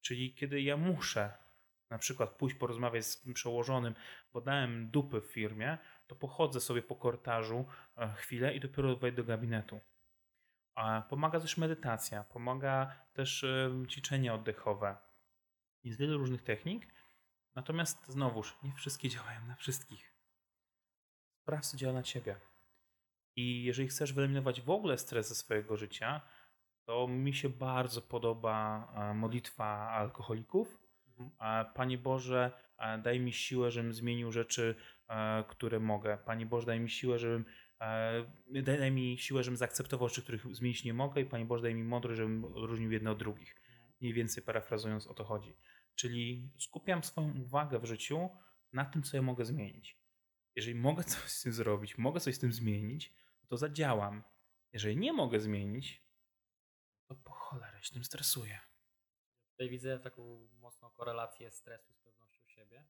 Czyli kiedy ja muszę na przykład pójść porozmawiać z przełożonym, bo dałem dupy w firmie, to pochodzę sobie po korytarzu e, chwilę i dopiero wejdę do gabinetu. Pomaga też medytacja, pomaga też e, ćwiczenia oddechowe. Jest wiele różnych technik, natomiast znowuż nie wszystkie działają na wszystkich. Sprawdź, co działa na ciebie. I jeżeli chcesz wyeliminować w ogóle stres ze swojego życia, to mi się bardzo podoba e, modlitwa alkoholików. Panie Boże, daj mi siłę, żebym zmienił rzeczy, które mogę. Panie Boże, daj mi siłę, żebym daj, daj mi siłę, żebym zaakceptował rzeczy, których zmienić nie mogę i Panie Boże, daj mi mądrość, żebym odróżnił jedno od drugich. Mniej więcej parafrazując o to chodzi. Czyli skupiam swoją uwagę w życiu na tym, co ja mogę zmienić. Jeżeli mogę coś z tym zrobić, mogę coś z tym zmienić, to zadziałam. Jeżeli nie mogę zmienić, to po cholerę się tym stresuję. Tutaj widzę taką mocną korelację stresu z pewnością siebie.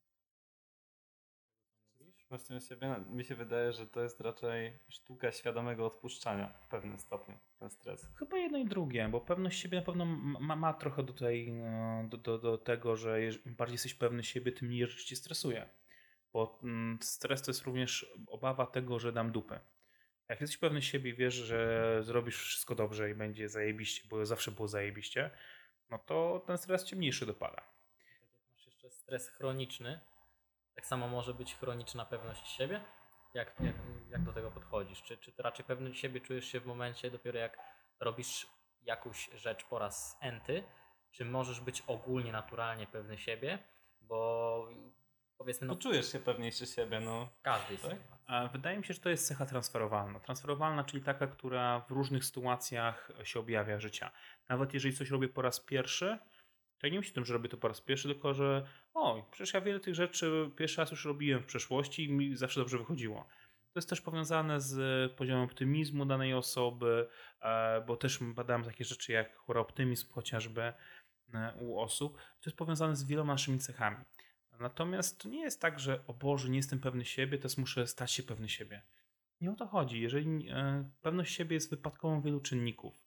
Właśnie siebie, mi się wydaje, że to jest raczej sztuka świadomego odpuszczania w pewnym stopniu, ten stres. Chyba jedno i drugie, bo pewność siebie na pewno ma, ma trochę tutaj no, do, do, do tego, że im bardziej jesteś pewny siebie, tym mniej rzeczy cię stresuje. Bo mm, stres to jest również obawa tego, że dam dupę. Jak jesteś pewny siebie i wiesz, że zrobisz wszystko dobrze i będzie zajebiście, bo zawsze było zajebiście, no to ten stres cię mniejszy dopada. Tak jak masz jeszcze stres chroniczny, tak samo może być chroniczna pewność siebie. Jak, jak, jak do tego podchodzisz? Czy, czy raczej pewność siebie czujesz się w momencie dopiero jak robisz jakąś rzecz po raz enty? Czy możesz być ogólnie, naturalnie pewny siebie? Bo powiedzmy, no No czujesz się pewniejszy siebie, no. w każdej tak? Wydaje mi się, że to jest cecha transferowalna. Transferowalna, czyli taka, która w różnych sytuacjach się objawia życia. Nawet jeżeli coś robię po raz pierwszy, to nie myślę o tym, że robię to po raz pierwszy, tylko że o, przecież ja wiele tych rzeczy pierwszy raz już robiłem w przeszłości i mi zawsze dobrze wychodziło. To jest też powiązane z poziomem optymizmu danej osoby, e, bo też badałem takie rzeczy jak chora optymizm chociażby e, u osób. To jest powiązane z wieloma naszymi cechami. Natomiast to nie jest tak, że o Boże, nie jestem pewny siebie, teraz muszę stać się pewny siebie. Nie o to chodzi. Jeżeli e, pewność siebie jest wypadkową wielu czynników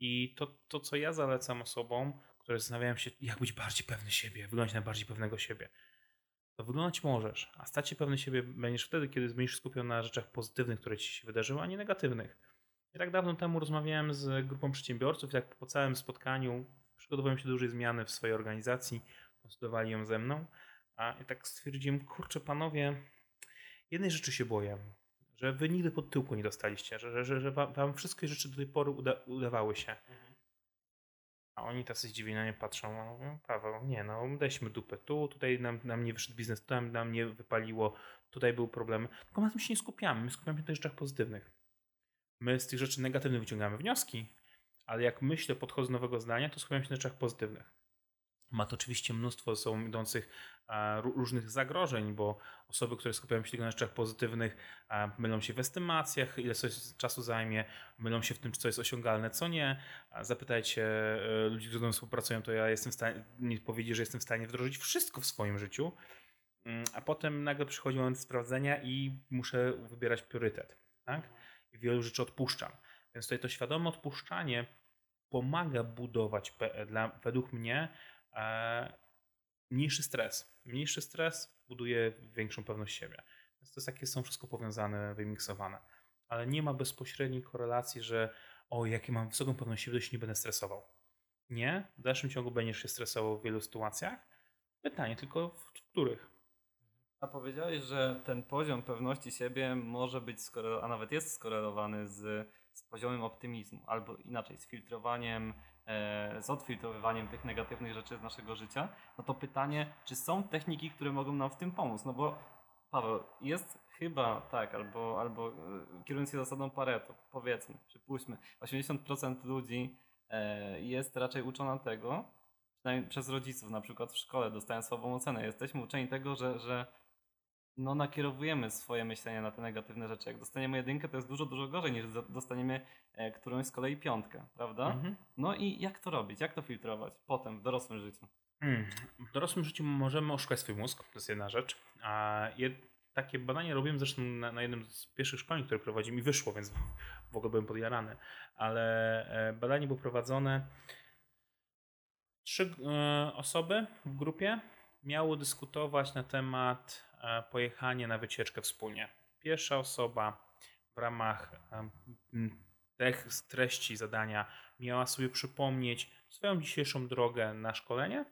i to, to, co ja zalecam osobom, które zastanawiają się, jak być bardziej pewny siebie, wyglądać na bardziej pewnego siebie, to wyglądać możesz, a stać się pewny siebie będziesz wtedy, kiedy będziesz skupiony na rzeczach pozytywnych, które ci się wydarzyły, a nie negatywnych. Nie tak dawno temu rozmawiałem z grupą przedsiębiorców i tak po całym spotkaniu przygotowałem się do dużej zmiany w swojej organizacji, konsultowali ją ze mną, a i tak stwierdziłem, kurczę panowie, jednej rzeczy się boję, że wy nigdy pod tyłku nie dostaliście, że, że, że, wam, wszystkie rzeczy do tej pory uda, udawały się. A oni tacy zdziwieni na mnie patrzą, a mówią, Paweł, nie no, daliśmy dupę tu, tutaj nam, nam nie wyszedł biznes, tam nam nie wypaliło, tutaj był problem. Tylko na tym się nie skupiamy, my skupiamy się na rzeczach pozytywnych. My z tych rzeczy negatywnych wyciągamy wnioski, ale jak myślę, podchodzę do nowego zdania, to skupiam się na rzeczach pozytywnych. Ma to oczywiście mnóstwo ze sobą idących e, ró- różnych zagrożeń, bo osoby, które skupiają się tylko na rzeczach pozytywnych, e, mylą się w estymacjach, ile coś czasu zajmie, mylą się w tym, czy co jest osiągalne, co nie. Zapytajcie e, ludzi, którzy ze mną współpracują, to ja jestem w stanie, nie powiedzieć, że jestem w stanie wdrożyć wszystko w swoim życiu, Mm, a potem nagle przychodzi moment sprawdzenia i muszę wybierać priorytet. Tak? I wielu rzeczy odpuszczam. Więc tutaj to świadome odpuszczanie pomaga budować, dla, według mnie, mniejszy stres. Mniejszy stres buduje większą pewność siebie. Więc to jest takie są wszystko powiązane, wymiksowane. Ale nie ma bezpośredniej korelacji, że o, jakie mam wysoką pewność siebie, to się nie będę stresował. Nie, w dalszym ciągu będziesz się stresował w wielu sytuacjach. Pytanie tylko w, których. A powiedziałeś, że ten poziom pewności siebie może być, a nawet jest skorelowany z, z poziomem optymizmu, albo inaczej, z filtrowaniem, e, z odfiltrowywaniem tych negatywnych rzeczy z naszego życia. No to pytanie, czy są techniki, które mogą nam w tym pomóc? No bo Paweł, jest chyba tak, albo, albo e, kierując się zasadą Pareto, powiedzmy, przypuśćmy, 80% ludzi e, jest raczej uczona tego, przynajmniej przez rodziców, na przykład w szkole dostają słabą ocenę. Jesteśmy uczeni tego, że, że no, nakierowujemy swoje myślenie na te negatywne rzeczy. Jak dostaniemy jedynkę, to jest dużo, dużo gorzej niż do- dostaniemy e, którąś z kolei piątkę, prawda? Mhm. No i jak to robić? Jak to filtrować potem w dorosłym życiu? Hmm. W dorosłym życiu możemy oszukać swój mózg, to jest jedna rzecz. A jed, takie badanie robiłem zresztą na, na jednym z pierwszych szkoleń, które prowadziłem i wyszło, więc w ogóle byłem podjarany. Ale e, badanie było prowadzone. Trzy e, osoby w grupie miało dyskutować na temat e, pojechania na wycieczkę wspólnie. pierwsza osoba w ramach treści zadania miała sobie przypomnieć swoją dzisiejszą drogę na szkolenie.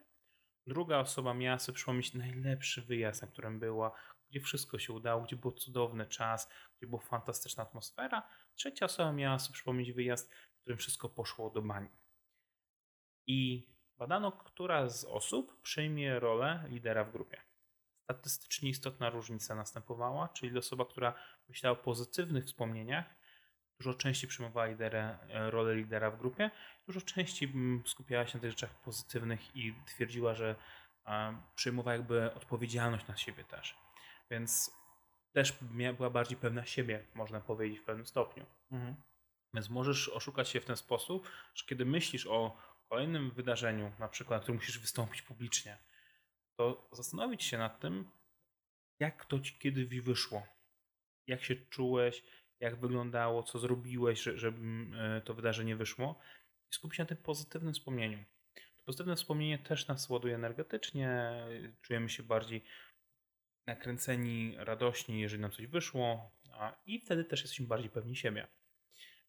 Druga osoba miała sobie przypomnieć najlepszy wyjazd, na którym była, gdzie wszystko się udało, gdzie był cudowny czas, gdzie była fantastyczna atmosfera. Trzecia osoba miała sobie przypomnieć wyjazd, w którym wszystko poszło do bani. I badano, która z osób przyjmie rolę lidera w grupie. Statystycznie istotna różnica następowała, czyli osoba, która myślała o pozytywnych wspomnieniach, dużo częściej przyjmowała liderę, e, rolę lidera w grupie, dużo częściej mm, skupiała się na tych rzeczach pozytywnych i twierdziła, że przyjmowała jakby odpowiedzialność na siebie też. Więc też była bardziej pewna siebie, można powiedzieć w pewnym stopniu. Mhm. Więc możesz oszukać się w ten sposób, że kiedy myślisz o kolejnym wydarzeniu, na przykład, na którym musisz wystąpić publicznie, to zastanowić się nad tym, jak to ci kiedy wyszło. Jak się czułeś, jak wyglądało, co zrobiłeś, żeby e, to wydarzenie wyszło. I skupić się na tym pozytywnym wspomnieniu. To pozytywne wspomnienie też nas ładuje energetycznie, czujemy się bardziej nakręceni, radośni, jeżeli nam coś wyszło, a, i wtedy też jesteśmy bardziej pewni siebie.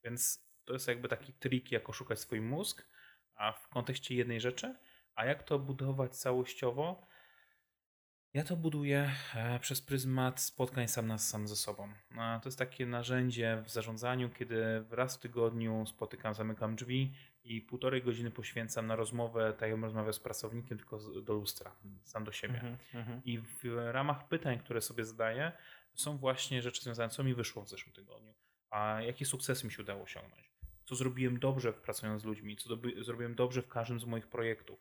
Więc to jest jakby taki trik, jak oszukać swój mózg, a w kontekście jednej rzeczy, a jak to budować całościowo, ja to buduję e, przez pryzmat spotkań sam na sam ze sobą. To jest takie narzędzie w zarządzaniu, kiedy raz w tygodniu spotykam, zamykam drzwi i półtorej godziny poświęcam na rozmowę, tak jak rozmawiam z pracownikiem, tylko do lustra, sam do siebie. Mm -hmm. I w ramach pytań, które sobie zadaję, są właśnie rzeczy związane, co mi wyszło w zeszłym tygodniu, a jakie sukcesy mi się udało osiągnąć, co zrobiłem dobrze pracując z ludźmi, co zrobiłem dobrze w każdym z moich projektów.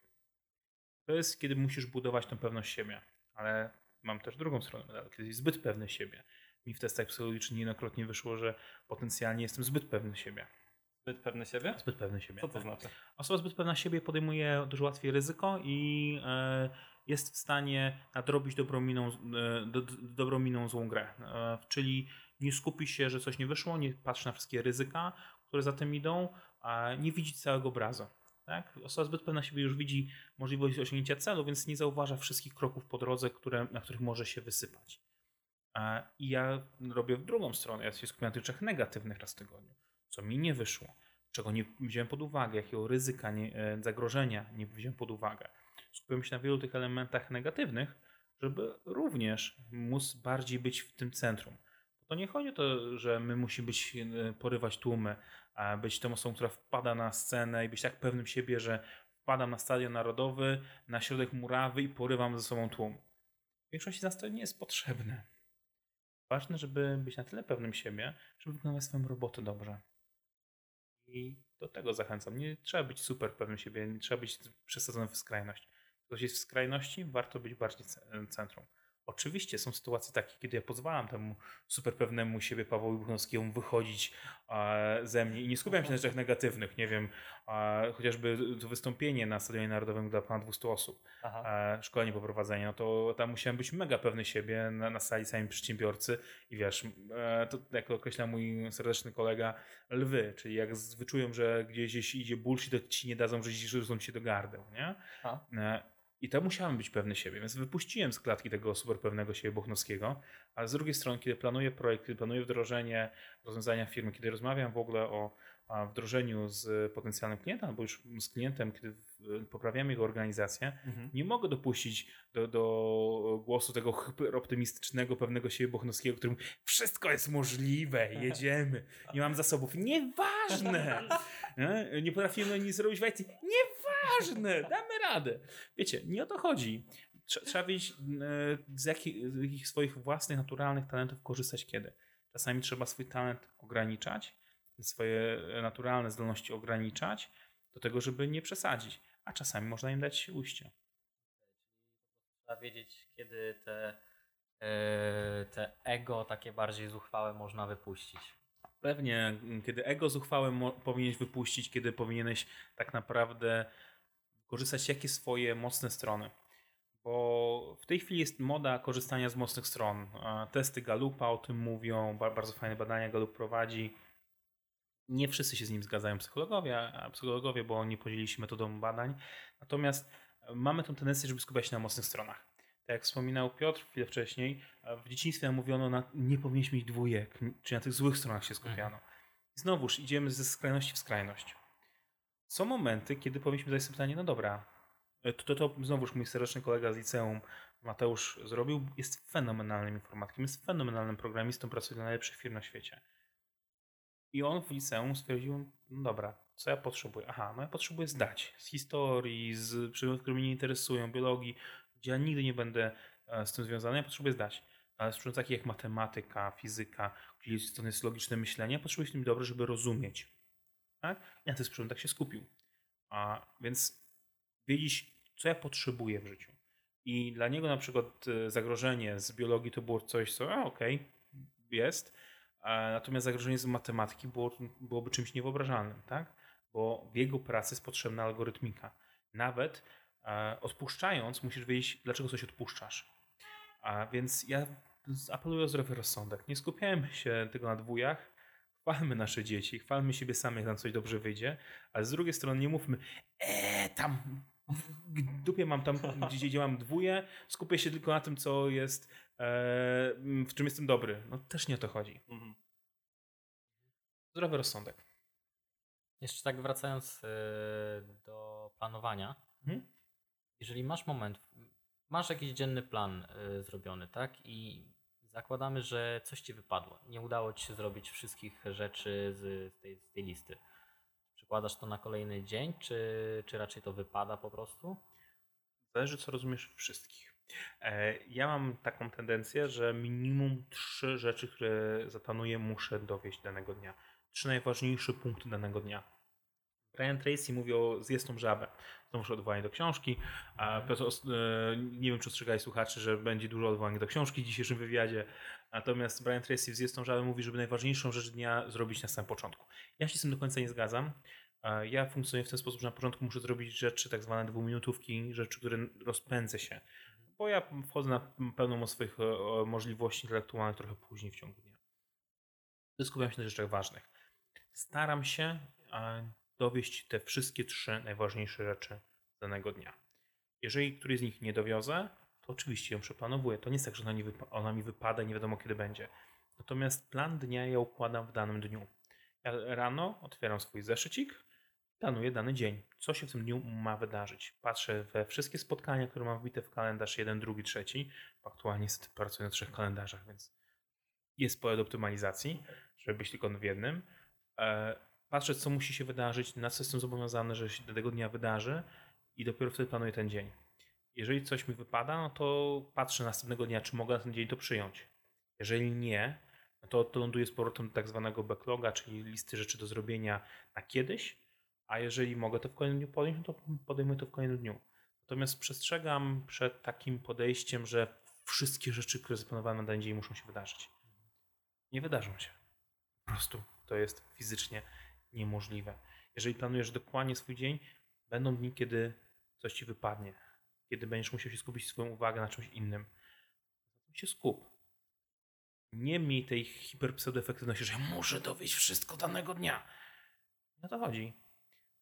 To jest, kiedy musisz budować tę pewność siebie ale mam też drugą stronę medalu, kiedy jest zbyt pewny siebie. Mi w testach psychologicznych niejednokrotnie wyszło, że potencjalnie jestem zbyt pewny siebie. Zbyt pewny siebie? Zbyt pewny siebie. Co to znaczy? Osoba zbyt pewna siebie podejmuje dużo łatwiej ryzyko i e, jest w stanie nadrobić dobrą miną, e, do, dobrą miną złą grę. E, czyli nie skupi się, że coś nie wyszło, nie patrzy na wszystkie ryzyka, które za tym idą, a nie widzi całego obrazu. Tak? Osoba zbyt pewna siebie już widzi możliwość osiągnięcia celu, więc nie zauważa wszystkich kroków po drodze, które, na których może się wysypać. I ja robię w drugą stronę. Ja się skupiam na tych rzeczach negatywnych raz w tygodniu. Co mi nie wyszło, czego nie wziąłem pod uwagę, jakiego ryzyka, nie, e, zagrożenia nie wziąłem pod uwagę. Skupiam się na wielu tych elementach negatywnych, żeby również móc bardziej być w tym centrum. To nie chodzi o to, że my musimy być, e, porywać tłumy, być tą osobą, która wpada na scenę i być tak pewnym siebie, że wpadam na stadion narodowy, na środek murawy i porywam ze sobą tłum. W większości z nas to nie jest potrzebne. Ważne, żeby być na tyle pewnym siebie, żeby wykonywać swoją robotę dobrze. I do tego zachęcam. Nie trzeba być super pewnym siebie, nie trzeba być przesadzony w skrajność. Ktoś jest w skrajności, warto być bardziej centrum. Oczywiście są sytuacje takie, kiedy ja pozwalam temu super pewnemu siebie Pawłowi Buchnowskiemu wychodzić e, ze mnie. I nie skupiam się na rzeczach negatywnych, nie wiem, e, chociażby to wystąpienie na Stadionie Narodowym dla ponad 200 osób, e, szkolenie poprowadzenie, no to tam musiałem być mega pewny siebie na, na sali sami przedsiębiorcy. I wiesz, to jak określa mój serdeczny kolega, lwy, czyli jak wyczują, że gdzieś idzie bullshit, to ci nie dadzą, że rzucą się do gardeł, nie? E, i tam musiałem być pewny siebie, więc wypuściłem z klatki tego super pewnego siebie Bochnowskiego, ale z drugiej strony, kiedy planuję projekt, kiedy planuję wdrożenie rozwiązania firmy, kiedy rozmawiam w ogóle o wdrożeniu z potencjalnym klientem, albo już z klientem, kiedy poprawiamy jego organizację, mhm. nie mogę dopuścić do, do głosu tego optymistycznego, pewnego siebie Bochnowskiego, którym wszystko jest możliwe, jedziemy, nie mam zasobów. Nieważne! Nie, nie potrafimy nic zrobić w IT. Nieważne! Damy radę. Wiecie, nie o to chodzi. Trzeba wiedzieć, e, z jakich, z jakich swoich własnych, naturalnych talentów korzystać kiedy. Czasami trzeba swój talent ograniczać, swoje naturalne zdolności ograniczać do tego, żeby nie przesadzić, a czasami można im dać ujście. Trzeba wiedzieć, kiedy te, e, te ego takie bardziej zuchwałe można wypuścić. Pewnie, kiedy ego zuchwałe powinieneś wypuścić, kiedy powinieneś tak naprawdę korzystać jakie swoje mocne strony. Bo w tej chwili jest moda korzystania z mocnych stron. Testy Galupa o tym mówią, bardzo fajne badania Galup prowadzi nie wszyscy się z nim zgadzają psychologowie, a psychologowie, bo nie podzielili się metodą badań. Natomiast mamy tę tendencję, żeby skupiać się na mocnych stronach. Tak jak wspominał Piotr chwilę wcześniej, e, w dzieciństwie mówiono, na, nie powinieneś mieć dwójek, czy na tych złych stronach się skupiano. I znowuż idziemy ze skrajności w skrajność. Są momenty, kiedy powinniśmy zadać sobie pytanie, no dobra, e, to, to, to znowuż mój serdeczny kolega z liceum, Mateusz, zrobił, jest fenomenalnym informatykiem, jest fenomenalnym programistą, pracuje dla najlepszych firm na świecie. I on w liceum stwierdził, no dobra, co ja potrzebuję? Aha, no ja potrzebuję zdać z historii, z przedmiotów, które mnie nie interesują, biologii, gdzie ja nigdy nie będę e, z tym związany, ja potrzebuję zdać. Ale z takich jak matematyka, fizyka, gdzie jest logiczne myślenie, potrzebuję się tym dobrze, żeby rozumieć. Tak? I na tych przedmiotach się skupił. A więc wiedzieć, co ja potrzebuję w życiu. I dla niego na przykład e, zagrożenie z biologii to było coś, co, okej, okay, jest, natomiast zagrożenie z matematyki było, byłoby czymś niewyobrażalnym, tak? Bo w jego pracy jest potrzebna algorytmika. Nawet e, odpuszczając, musisz wiedzieć, dlaczego coś odpuszczasz. A więc ja apeluję o zdrowy rozsądek. Nie skupiajmy się tylko na dwójach, chwalmy nasze dzieci, chwalmy siebie samych, jak nam coś dobrze wyjdzie, ale z drugiej strony nie mówmy, eee, tam w dupie mam tam, gdzie, gdzie mam dwóje, skupię się tylko na tym, co jest, e, w czym jestem dobry. No też nie o to chodzi. Mhm. Zdrowy rozsądek. Jeszcze tak wracając e, do planowania. Mhm. Jeżeli masz moment, masz jakiś dzienny plan e, zrobiony, tak? I zakładamy, że coś ci wypadło. Nie udało ci się zrobić wszystkich rzeczy z tej, z tej listy Przekładasz to na kolejny dzień, czy, czy raczej to wypada po prostu? Zależy, co rozumiesz wszystkich. E, ja mam taką tendencję, że minimum trzy rzeczy, które zaplanuję, muszę dowieść danego dnia. Trzy najważniejsze punkty danego dnia. Brian Tracy mówi o zjedz tą żabę. Znowu odwołanie do książki. E, nie wiem, czy ostrzegali słuchaczy, że będzie dużo odwołań do książki w dzisiejszym wywiadzie. Natomiast Brian Tracy w Zjedz tą żabę mówi, żeby najważniejszą rzecz dnia zrobić na samym początku. Ja się z tym do końca nie zgadzam. Ja funkcjonuję w ten sposób, że na początku muszę zrobić rzeczy, tak zwane dwuminutówki, rzeczy, które rozpędzę się. Bo ja wchodzę na pełną swoich możliwości intelektualnych trochę później w ciągu dnia. Skupiam się na rzeczach ważnych. Staram się dowieść te wszystkie trzy najważniejsze rzeczy danego dnia. Jeżeli któryś z nich nie dowiozę, to oczywiście ją przeplanowuję. To nie jest tak, że ona, wypa- ona mi wypada nie wiadomo kiedy będzie. Natomiast plan dnia ja układam w danym dniu. Ja rano otwieram swój zeszycik, planuję dany dzień. Co się w tym dniu ma wydarzyć? Patrzę we wszystkie spotkania, które mam wbite w kalendarz, jeden, drugi, trzeci. Aktualnie niestety pracuję na trzech kalendarzach, więc jest pole do optymalizacji, żeby być tylko w jednym. Patrzę, co musi się wydarzyć, na co jestem zobowiązany, że się do tego dnia wydarzy i dopiero wtedy planuję ten dzień. Jeżeli coś mi wypada, no to patrzę następnego dnia, czy mogę na ten dzień to przyjąć. Jeżeli nie, no to, to ląduję z powrotem do tak zwanego backloga, czyli listy rzeczy do zrobienia na kiedyś, a jeżeli mogę to w kolejnym dniu podjąć, no to podejmuję to w kolejnym dniu. Natomiast przestrzegam przed takim podejściem, że wszystkie rzeczy, które zaplanowałem na dany dzień muszą się wydarzyć. Nie wydarzą się. Po prostu to jest fizycznie niemożliwe. Jeżeli planujesz dokładnie swój dzień, będą dni, kiedy coś ci wypadnie, kiedy będziesz musiał się skupić swoją uwagę na czymś innym. Zatem się skup. Nie miej tej hiperpseudoefektywności, że muszę dowieść wszystko danego dnia. No to chodzi.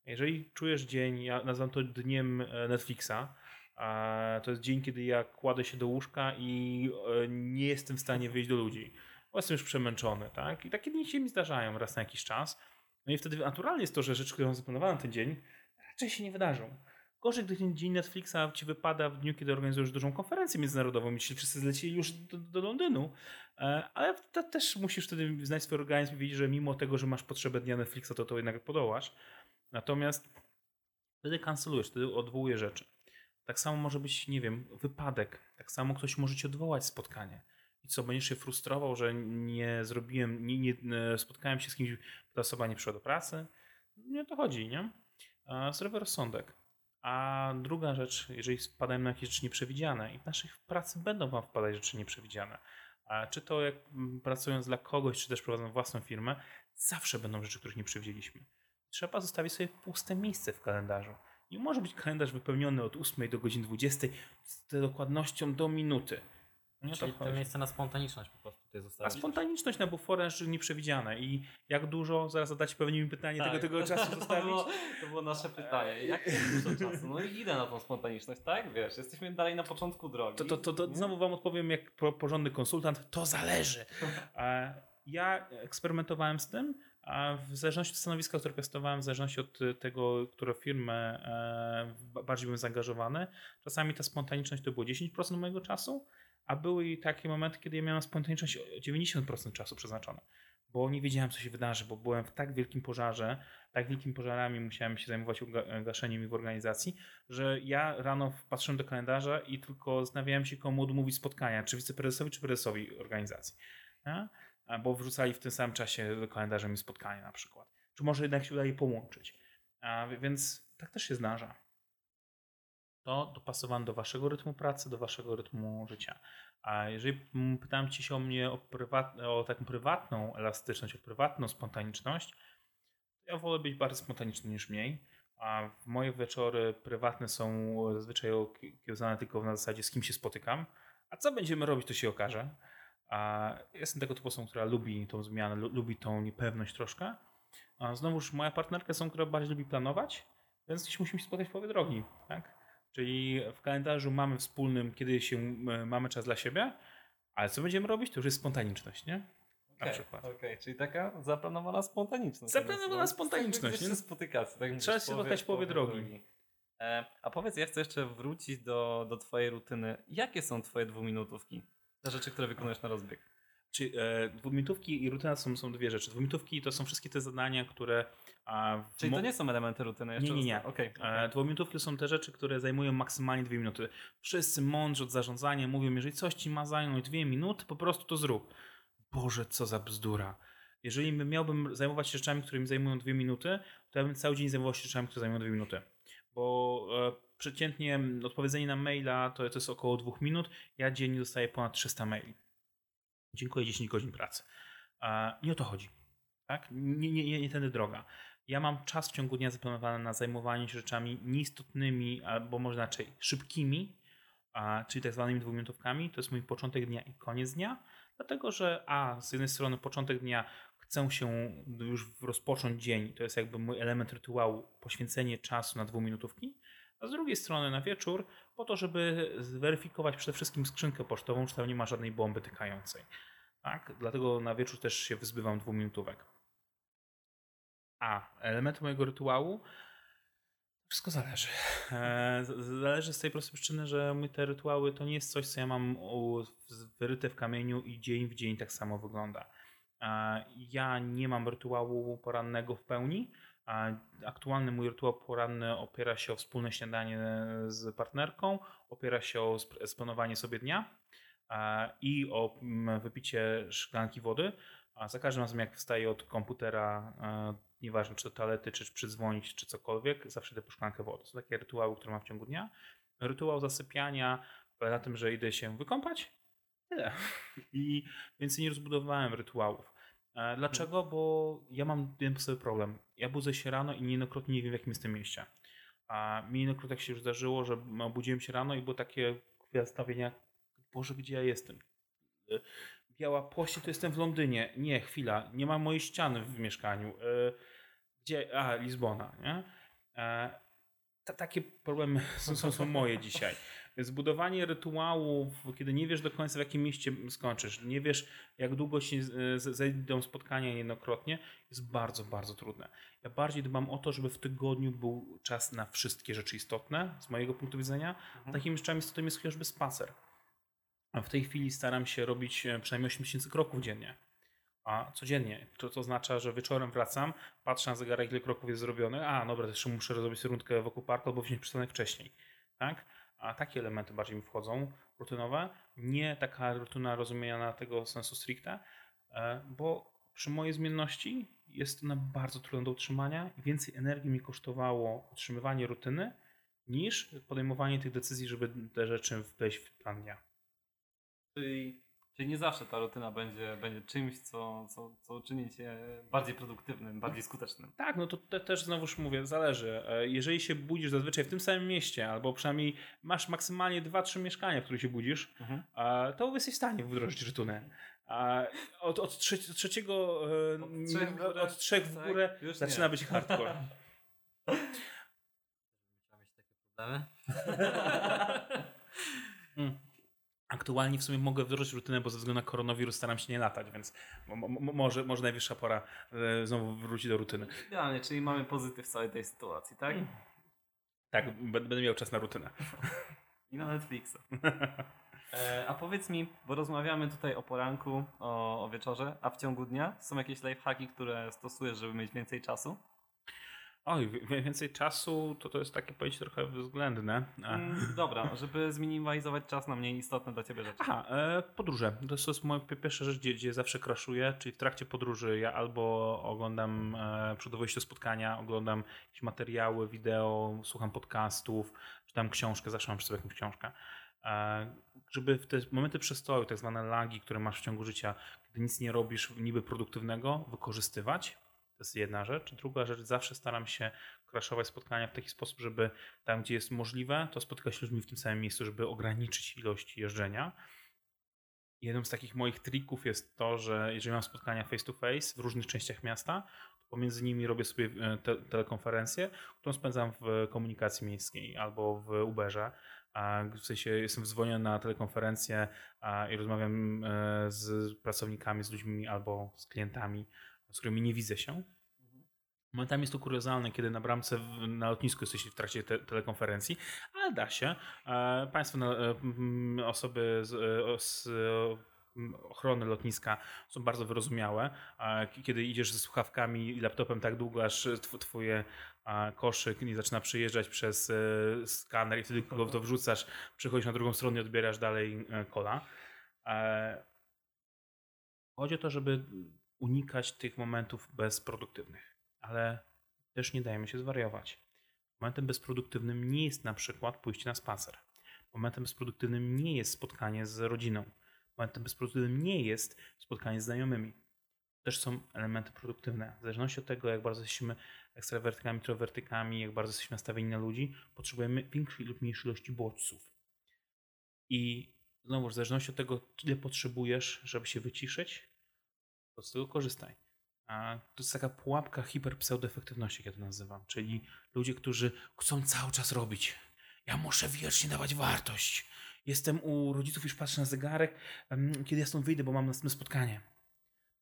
Jeżeli czujesz dzień, ja nazywam to dniem e, Netflixa, to jest dzień, kiedy ja kładę się do łóżka i e, nie jestem w stanie wyjść do ludzi. Bo jestem już przemęczony, tak? I takie dni się mi zdarzają raz na jakiś czas. No i wtedy naturalnie jest to, że rzeczy, zaplanowane na ten dzień, raczej się nie wydarzą. Gorzej, gdy ten dzień Netflixa ci wypada w dniu, kiedy organizujesz dużą konferencję międzynarodową, jeśli wszyscy zlecili już do, do Londynu, e, ale to też musisz wtedy znać swój organizm i wiedzieć, że mimo tego, że masz potrzebę dnia Netflixa, to to jednak podołasz. Natomiast wtedy kancelujesz, wtedy odwołujesz rzeczy. Tak samo może być, nie wiem, wypadek. Tak samo ktoś może ci odwołać spotkanie. I co, będziesz się frustrował, że nie zrobiłem, nie, nie e, spotkałem się z kimś, ta osoba nie przyszła do pracy? Nie o to chodzi, nie? Zdrowy rozsądek. A druga rzecz, jeżeli wpadają na jakieś rzeczy nieprzewidziane i w naszych pracy będą wam wpadać rzeczy nieprzewidziane, a czy to jak pracując dla kogoś, czy też prowadząc własną firmę, zawsze będą rzeczy, których nie przewidzieliśmy. Trzeba zostawić sobie puste miejsce w kalendarzu. Nie może być kalendarz wypełniony od 8 do godziny 20 z dokładnością do minuty. Nie Czyli to miejsce na spontaniczność po prostu. tutaj A zostawić? spontaniczność na buforę rzeczy nieprzewidziane. I jak dużo, zaraz zadacie pewnie mi pytanie, Tak. tego, tego czasu To zostawić. było, to było nasze pytanie. Jak dużo czasu? No i idę na tą spontaniczność, tak? Wiesz, jesteśmy dalej na początku drogi. To, to, to, to znowu wam odpowiem jak po- porządny konsultant, to zależy. E, Ja eksperymentowałem z tym, a w zależności od stanowiska, które piastowałem, w zależności od e, tego, którą firmę e, ba- bardziej byłem zaangażowany, czasami ta spontaniczność to było 10% mojego czasu, a były i takie momenty, kiedy ja miałem spontaniczność o 90% czasu przeznaczone. Bo nie wiedziałem, co się wydarzy, bo byłem w tak wielkim pożarze, tak wielkimi pożarami musiałem się zajmować gaszeniem i w organizacji, że ja rano patrzyłem do kalendarza i tylko zastanawiałem się, komu odmówić spotkania, czy wiceprezesowi, czy prezesowi organizacji. Nie? A, Bo wrzucali w tym samym czasie do kalendarza mi spotkania na przykład. Czy może jednak się udaje połączyć. A, wi- więc tak też się zdarza. To dopasowane do waszego rytmu pracy, do waszego rytmu życia. A jeżeli mm, pytałem ci się o mnie o, prywat, o taką prywatną elastyczność, o prywatną spontaniczność, ja wolę być bardziej spontaniczny niż mniej. A moje wieczory prywatne są zazwyczaj okiełzane tylko na zasadzie, z kim się spotykam. A co będziemy robić, to się okaże. A jestem tego typu osobą, która lubi tą zmianę, lu- lubi tą niepewność troszkę. A znowuż moja partnerka są, która bardziej lubi planować, więc gdzieś musimy się spotkać w połowie drogi. Tak? Czyli w kalendarzu mamy wspólnym, kiedy się m, mamy czas dla siebie, ale co będziemy robić, to już jest spontaniczność, nie? Na Okej, przykład. Okej, czyli taka zaplanowana spontaniczność. Zaplanowana No, spontaniczność, Tak, nie? spotykacie. Tak mówisz, Trzeba się spotkać w połowie drogi. E, a powiedz, ja chcę jeszcze wrócić do, do twojej rutyny. Jakie są twoje dwuminutówki? Te rzeczy, które wykonujesz na rozbieg. Czy e, dwuminutówki i rutyna są, są dwie rzeczy. Dwuminutówki to są wszystkie te zadania, które. A, Czyli to nie są elementy rutyny jeszcze? Nie, nie, nie. zosta- Okej. E, Dwuminutówki są te rzeczy, które zajmują maksymalnie dwie minuty. Wszyscy mądrzy od zarządzania mówią, jeżeli coś ci ma zająć dwie minuty, po prostu to zrób. Boże, co za bzdura. Jeżeli miałbym zajmować się rzeczami, które mi zajmują dwie minuty, to ja bym cały dzień zajmował się rzeczami, które zajmują dwie minuty. Bo e, przeciętnie odpowiedzenie na maila to, to jest około dwóch minut. Ja dziennie dostaję ponad 300 maili. Dziękuję 10 godzin pracy. Nie o to chodzi. Tak? Nie, nie, nie, nie tędy droga. Ja mam czas w ciągu dnia zaplanowany na zajmowanie się rzeczami nieistotnymi, albo może inaczej szybkimi, czyli tak zwanymi dwuminutówkami. To jest mój początek dnia i koniec dnia, dlatego że a, z jednej strony początek dnia chcę się już rozpocząć dzień, to jest jakby mój element rytuału, poświęcenie czasu na dwuminutówki, a z drugiej strony na wieczór po to, żeby zweryfikować przede wszystkim skrzynkę pocztową, czy tam nie ma żadnej bomby tykającej. Tak? Dlatego na wieczór też się wyzbywam dwuminutówek. A, elementy mojego rytuału wszystko zależy. E, Zależy z tej prostej przyczyny, że my te rytuały to nie jest coś, co ja mam wyryte w kamieniu i dzień w dzień tak samo wygląda. E, Ja nie mam rytuału porannego w pełni. A Aktualny mój rytuał poranny opiera się o wspólne śniadanie z partnerką, opiera się o sp- splanowanie sobie dnia i o mm, wypicie szklanki wody. A za każdym razem, jak wstaję od komputera, e, nieważne czy do toalety, czy przydzwonić, czy cokolwiek, zawsze idę po szklankę wody. To są takie rytuały, które mam w ciągu dnia. Rytuał zasypiania na tym, że idę się wykąpać. Tyle. I więcej nie rozbudowałem rytuałów. E, Dlaczego? Bo ja mam jeden sobie problem. Ja budzę się rano i niejednokrotnie nie wiem, w jakim jestem mieście. A mi niejednokrotnie tak się już zdarzyło, że obudziłem się rano i było takie nastawienia, Boże, gdzie ja jestem? E, Biała pościel, to jestem w Londynie. Nie, chwila, nie ma mojej ściany w mieszkaniu. E, Gdzie? A, Lizbona, nie? Ta, takie problemy są, są, są moje dzisiaj. Więc budowanie rytuałów, kiedy nie wiesz do końca w jakim mieście skończysz, nie wiesz jak długo się zejdą spotkania niejednokrotnie, jest bardzo, bardzo trudne. Ja bardziej dbam o to, żeby w tygodniu był czas na wszystkie rzeczy istotne z mojego punktu widzenia. Takimi rzeczami istotnymi jest chociażby spacer. A w tej chwili staram się robić e, przynajmniej 8 tysięcy kroków dziennie. A codziennie. To, to oznacza, że wieczorem wracam, patrzę na zegarek, ile kroków jest zrobione. A, dobra, też muszę zrobić rundkę wokół parku albo wziąć przystanek wcześniej. Tak? A takie elementy bardziej mi wchodzą, rutynowe. Nie taka rutyna rozumiana tego sensu stricte, e, bo przy mojej zmienności jest ona bardzo trudna do utrzymania i więcej energii mi kosztowało utrzymywanie rutyny niż podejmowanie tych decyzji, żeby te rzeczy wejść w plan dnia. Czyli Czyli nie zawsze ta rutyna będzie, będzie czymś, co, co, co uczyni cię bardziej produktywnym, bardziej skutecznym. Tak, no to te, też znowuż mówię, zależy. E, Jeżeli się budzisz zazwyczaj w tym samym mieście, albo przynajmniej masz maksymalnie 2-3 mieszkania, w których się budzisz, Mhm. e, to jesteś w stanie wdrożyć rutunę. A Od, od trze- trzeciego, e, Od trzech w górę, od trzech w tak, górę już zaczyna nie. być hardcore. Mieć takie problemy. Mm. Aktualnie w sumie mogę wdrożyć rutynę, bo ze względu na koronawirus staram się nie latać, więc mo- mo- może, może najwyższa pora e, znowu wrócić do rutyny. Idealnie, czyli mamy pozytyw w całej tej sytuacji, tak? Tak, b- będę miał czas na rutynę. I na Netflixa. E, a powiedz mi, bo rozmawiamy tutaj o poranku, o, o wieczorze, a w ciągu dnia są jakieś lifehacki, które stosujesz, żeby mieć więcej czasu? Oj, więcej czasu to to jest takie pojęcie trochę względne. A- Mm, dobra, żeby zminimalizować czas na mniej istotne dla ciebie rzeczy. Aha, e, podróże. To jest, moja pi- pierwsza rzecz, gdzie, gdzie zawsze kraszuję, czyli w trakcie podróży ja albo oglądam e, przed do spotkania, oglądam jakieś materiały, wideo, słucham podcastów, czytam książkę, zawsze mam przy sobie jakąś książkę. E, żeby w te momenty przestoju, tak zwane lagi, które masz w ciągu życia, kiedy nic nie robisz niby produktywnego, wykorzystywać. To jest jedna rzecz. Druga rzecz, zawsze staram się crashować spotkania w taki sposób, żeby tam, gdzie jest możliwe, to spotykać się ludźmi w tym samym miejscu, żeby ograniczyć ilość jeżdżenia. Jednym z takich moich trików jest to, że jeżeli mam spotkania face to face w różnych częściach miasta, to pomiędzy nimi robię sobie e, te, telekonferencję, którą spędzam w komunikacji miejskiej albo w Uberze. W sensie jestem dzwoniony na telekonferencję i rozmawiam e, z pracownikami, z ludźmi albo z klientami, z którymi nie widzę się. Momentami jest to kuriozalne, kiedy na bramce w, na lotnisku jesteście w trakcie te, telekonferencji, ale da się. E, państwo, na, e, osoby z, e, z m, ochrony lotniska są bardzo wyrozumiałe. E, kiedy idziesz ze słuchawkami i laptopem tak długo, aż tw, twoje e, koszyk nie zaczyna przejeżdżać przez e, skaner i wtedy go to wrzucasz, przechodzisz na drugą stronę i odbierasz dalej e, kola. E, chodzi o to, żeby unikać tych momentów bezproduktywnych ale też nie dajemy się zwariować. Momentem bezproduktywnym nie jest na przykład pójście na spacer. Momentem bezproduktywnym nie jest spotkanie z rodziną. Momentem bezproduktywnym nie jest spotkanie z znajomymi. Też są elementy produktywne. W zależności od tego, jak bardzo jesteśmy ekstrawertykami, introwertykami, jak bardzo jesteśmy nastawieni na ludzi, potrzebujemy większej lub mniejszej ilości bodźców. I znowu, w zależności od tego, ile potrzebujesz, żeby się wyciszyć, z tego korzystaj. A to jest taka pułapka hiperpseudoefektywności, jak ja to nazywam. Czyli ludzie, którzy chcą cały czas robić. Ja muszę wiecznie dawać wartość. Jestem u rodziców, już patrzę na zegarek, kiedy ja stąd wyjdę, bo mam następne spotkanie.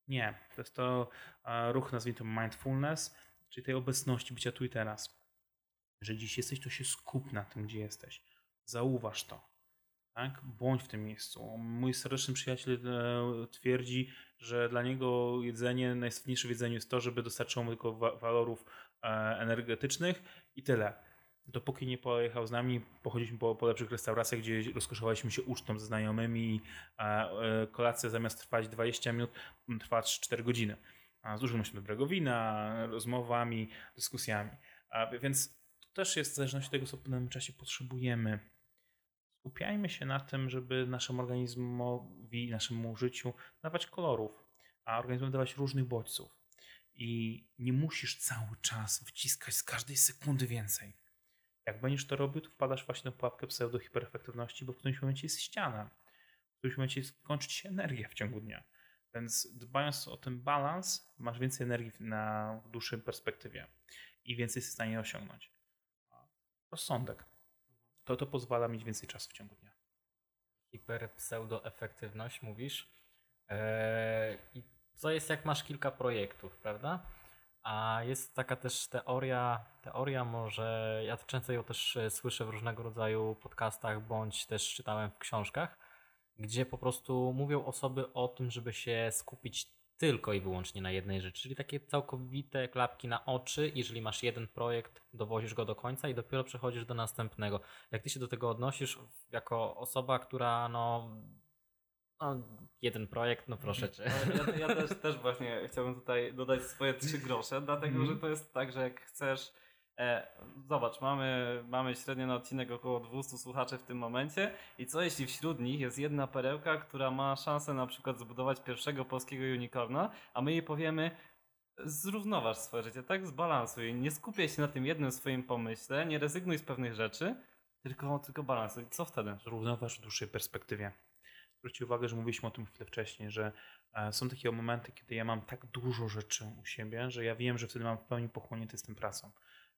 Nie, to jest to ruch, nazwijmy to mindfulness, czyli tej obecności, bycia tu i teraz. Jeżeli dziś jesteś, to się skup na tym, gdzie jesteś. Zauważ to. Tak? Bądź w tym miejscu. Mój serdeczny przyjaciel e, twierdzi, że dla niego jedzenie, najistotniejsze w jedzeniu jest to, żeby dostarczyło mu tylko wa- walorów e, energetycznych i tyle. Dopóki nie pojechał z nami, pochodziliśmy po, po lepszych restauracjach, gdzie rozkoszowaliśmy się ucztą ze znajomymi, a e, kolacja zamiast trwać 20 minut, trwa 4 godziny. A z dużą dobrego wina, rozmowami, dyskusjami. A, więc to też jest w zależności od tego, co w danym czasie potrzebujemy skupiajmy się na tym, żeby naszemu organizmowi, naszemu życiu dawać kolorów, a organizmowi dawać różnych bodźców. I nie musisz cały czas wciskać z każdej sekundy więcej. Jak będziesz to robił, to wpadasz właśnie na pułapkę pseudo-hiperefektywności, bo w którymś momencie jest ściana. W którymś momencie skończy się energia w ciągu dnia. Więc dbając o ten balans, masz więcej energii na dłuższej perspektywie i więcej jesteś w stanie osiągnąć. Rozsądek to to pozwala mieć więcej czasu w ciągu dnia. Hiperpseudoefektywność mówisz. Eee, I co jest jak masz kilka projektów, prawda? A jest taka też teoria, teoria może, ja często ją też e, słyszę w różnego rodzaju podcastach, bądź też czytałem w książkach, gdzie po prostu mówią osoby o tym, żeby się skupić tylko i wyłącznie na jednej rzeczy, czyli takie całkowite klapki na oczy. Jeżeli masz jeden projekt, dowozisz go do końca i dopiero przechodzisz do następnego. Jak ty się do tego odnosisz jako osoba, która no, no jeden projekt, no proszę cię. Ale Ja, ja też, też właśnie chciałbym tutaj dodać swoje trzy grosze, dlatego że to jest tak, że jak chcesz zobacz, mamy, mamy średnio na odcinek około 200 słuchaczy w tym momencie i co jeśli wśród nich jest jedna perełka, która ma szansę na przykład zbudować pierwszego polskiego unicorna, a my jej powiemy zrównoważ swoje życie, tak? Zbalansuj. Nie skupiaj się na tym jednym swoim pomyśle, nie rezygnuj z pewnych rzeczy, tylko, tylko balansuj. Co wtedy? Równoważ w dłuższej perspektywie. Zwróćcie uwagę, że mówiliśmy o tym chwilę wcześniej, że e, są takie momenty, kiedy ja mam tak dużo rzeczy u siebie, że ja wiem, że wtedy mam w pełni pochłonięty z tym pracą.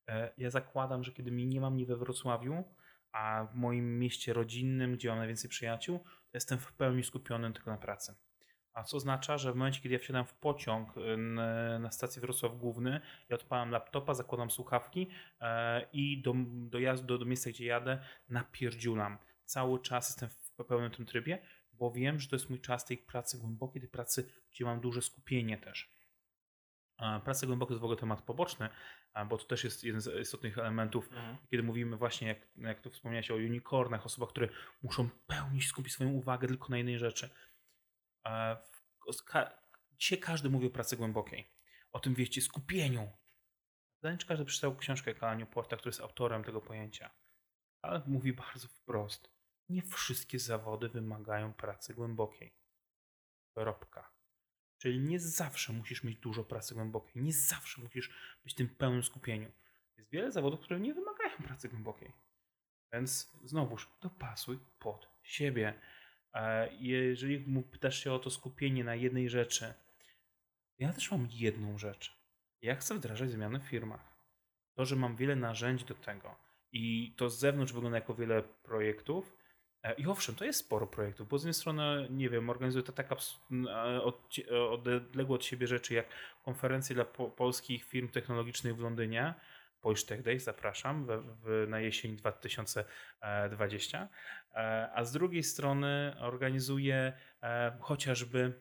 E, ja zakładam, że kiedy mnie nie mam nie we Wrocławiu, a w moim mieście rodzinnym, gdzie mam najwięcej przyjaciół, to jestem w pełni skupiony tylko na pracy. A co oznacza, że w momencie, kiedy ja wsiadam w pociąg y, na, stację Wrocław Główny, ja odpalam laptopa, zakładam słuchawki e, i do, do jazdu, do, do miejsca, gdzie jadę, napierdziulam. Cały czas jestem w pełnym tym trybie, bo wiem, że to jest mój czas tej pracy głębokiej, tej pracy, gdzie mam duże skupienie też. Praca głęboka to jest w ogóle temat poboczny, bo to też jest jeden z istotnych elementów, Mhm. kiedy mówimy właśnie, jak, jak tu wspomniałeś o unicornach, osobach, które muszą pełni skupić swoją uwagę tylko na jednej rzeczy. Dzisiaj każdy mówi o pracy głębokiej, o tym, wiecie, skupieniu. Czy każdy przeczytał książkę Kala Newporta, który jest autorem tego pojęcia. Ale mówi bardzo wprost. Nie wszystkie zawody wymagają pracy głębokiej. Kropka. Czyli nie zawsze musisz mieć dużo pracy głębokiej. Nie zawsze musisz być w tym pełnym skupieniu. Jest wiele zawodów, które nie wymagają pracy głębokiej. Więc znowuż dopasuj pod siebie. E, Jeżeli pytasz się o to skupienie na jednej rzeczy, ja też mam jedną rzecz. Ja chcę wdrażać zmiany w firmach. To, że mam wiele narzędzi do tego i to z zewnątrz wygląda jako wiele projektów. E, I owszem, to jest sporo projektów, bo z jednej strony, nie wiem, organizuję to tak e, e, odległe od siebie rzeczy jak konferencje dla po- polskich firm technologicznych w Londynie, Polish Tech Day, zapraszam, w, w, na jesień 2020. E, A z drugiej strony organizuję e, chociażby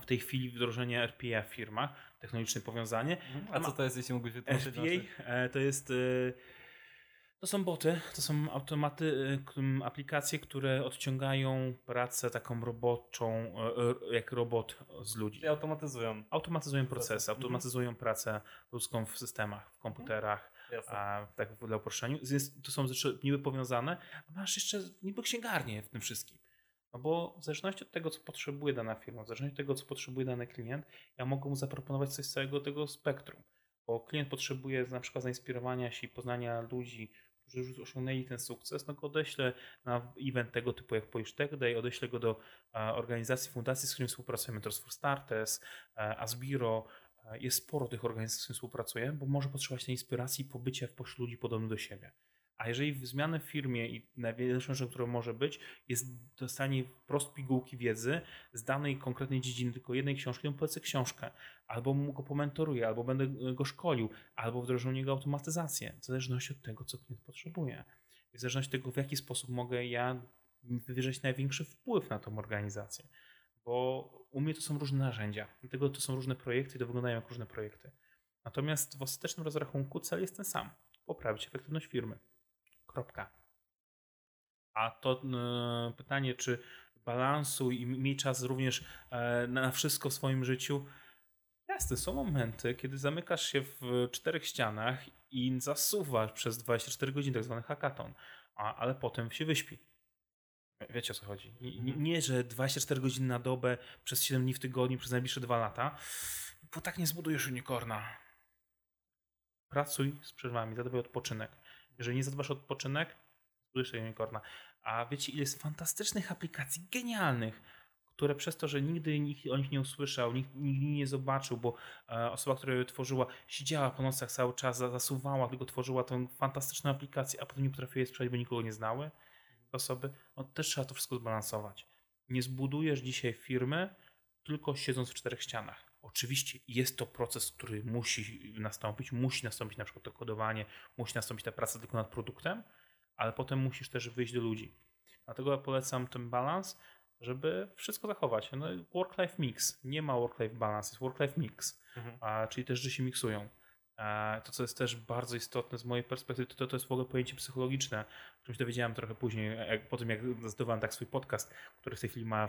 w tej chwili wdrożenie RPA w firmach, technologiczne powiązanie. A co to jest, jeśli mógłbyś wytłumaczyć? RPA to jest. To są boty, to są automaty, k- aplikacje, które odciągają pracę taką roboczą, e, e, jak robot z ludzi. Czyli automatyzują. Automatyzują procesy, Mhm. automatyzują pracę ludzką w systemach, w komputerach, Jasne. a tak dla uproszczeniu. Jest, to są rzeczy niby powiązane, a masz jeszcze niby księgarnię w tym wszystkim. No bo w zależności od tego, co potrzebuje dana firma, w zależności od tego, co potrzebuje dany klient, ja mogę mu zaproponować coś z całego tego spektrum. Bo klient potrzebuje na przykład zainspirowania się i poznania ludzi, którzy już osiągnęli ten sukces, no go odeślę na event tego typu jak Polish Tech Day, odeślę go do e, organizacji, fundacji, z którymi współpracujemy, Mentors for Starters, e, Asbiro, E, Jest sporo tych organizacji, z którymi współpracuję, bo może potrzebować tej inspiracji pobycia pośród ludzi podobnych do siebie. A jeżeli zmiany w firmie i największą rzeczą, którą może być, jest dostanie wprost pigułki wiedzy z danej konkretnej dziedziny, tylko jednej książki, to polecę książkę, albo mu go pomentoruję, albo będę go szkolił, albo wdrożę u niego automatyzację, w zależności od tego, co klient potrzebuje. W zależności od tego, w jaki sposób mogę ja wywierzyć największy wpływ na tą organizację bo u mnie to są różne narzędzia, dlatego to są różne projekty i to wyglądają jak różne projekty. Natomiast w ostatecznym rozrachunku cel jest ten sam. Poprawić efektywność firmy. Kropka. A to e, pytanie, czy balansu i miej czas również e, na wszystko w swoim życiu. Jasne, są momenty, kiedy zamykasz się w czterech ścianach i zasuwasz przez 24 godziny, tak zwany hackathon, a, ale potem się wyśpi. Wiecie o co chodzi. Nie, nie, nie, że 24 godziny na dobę przez 7 dni w tygodniu przez najbliższe 2 lata, bo tak nie zbudujesz unicorna. Pracuj z przerwami, zadbaj o odpoczynek. Jeżeli nie zadbasz o odpoczynek, zbudujesz tego unicorna. A wiecie, ile jest fantastycznych aplikacji, genialnych, które przez to, że nigdy nikt o nich nie usłyszał, nikt nigdy nie zobaczył, bo e, osoba, która je tworzyła, siedziała po nocach cały czas, za- zasuwała, tylko tworzyła tę fantastyczną aplikację, a potem nie potrafiła jej sprzedać, bo nikogo nie znały osoby, no też trzeba to wszystko zbalansować. Nie zbudujesz dzisiaj firmy tylko siedząc w czterech ścianach. Oczywiście jest to proces, który musi nastąpić, musi nastąpić na przykład to kodowanie, musi nastąpić ta praca tylko nad produktem, ale potem musisz też wyjść do ludzi. Dlatego ja polecam ten balans, żeby wszystko zachować. No, work-life mix. Nie ma work-life balance, jest work-life mix, Mhm. a, czyli też, że się miksują. To, co jest też bardzo istotne z mojej perspektywy, to, to jest w ogóle pojęcie psychologiczne, o którym się dowiedziałem trochę później, jak, po tym jak zdecydowałem tak swój podcast, który w tej chwili ma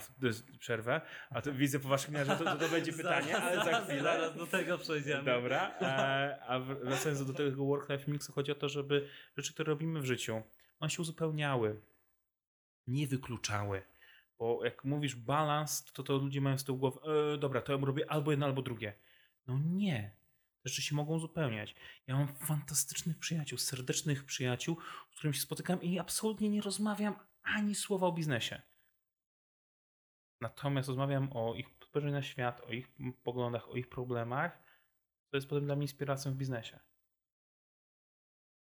przerwę, a to widzę po waszym że to, to, to będzie pytanie, ale za chwilę. Zaraz do tego przejdziemy. Dobra, a wracając do tego work-life mixu, chodzi o to, żeby rzeczy, które robimy w życiu, one się uzupełniały, nie wykluczały. Bo jak mówisz balans, to to ludzie mają z tyłu głowy, e, dobra, to ja robię albo jedno, albo drugie. No nie. Rzeczy się mogą uzupełniać. Ja mam fantastycznych przyjaciół, serdecznych przyjaciół, z którymi się spotykam i absolutnie nie rozmawiam ani słowa o biznesie. Natomiast rozmawiam o ich spojrzeniu na świat, o ich poglądach, o ich problemach, to jest potem dla mnie inspiracją w biznesie.